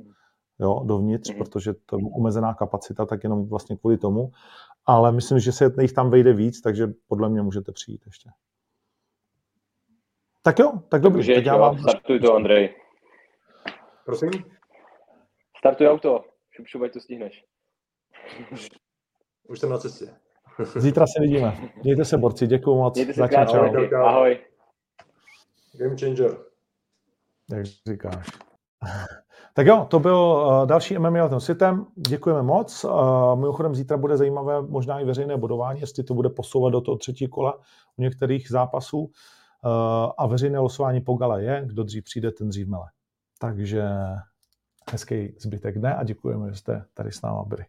jo, dovnitř, mm. protože to je omezená kapacita, tak jenom vlastně kvůli tomu. Ale myslím, že se jich tam vejde víc, takže podle mě můžete přijít ještě. Tak jo, tak dobrý. Můžeš, tak já vám... Startuj to, Andrej. Prosím? Startuj auto. Šup, šup, ať to stihneš. Už jsem na cestě. Zítra se vidíme. Mějte se, borci, děkuji moc. Mějte se krásně. Ahoj. Game changer. Jak říkáš. (laughs) Tak jo, to byl uh, další MMA Letem světem. Děkujeme moc. Uh, mimochodem zítra bude zajímavé možná i veřejné bodování, jestli to bude posouvat do toho třetí kola u některých zápasů. Uh, a veřejné losování po gale je, kdo dřív přijde, ten dřív mele. Takže hezký zbytek dne a děkujeme, že jste tady s náma byli.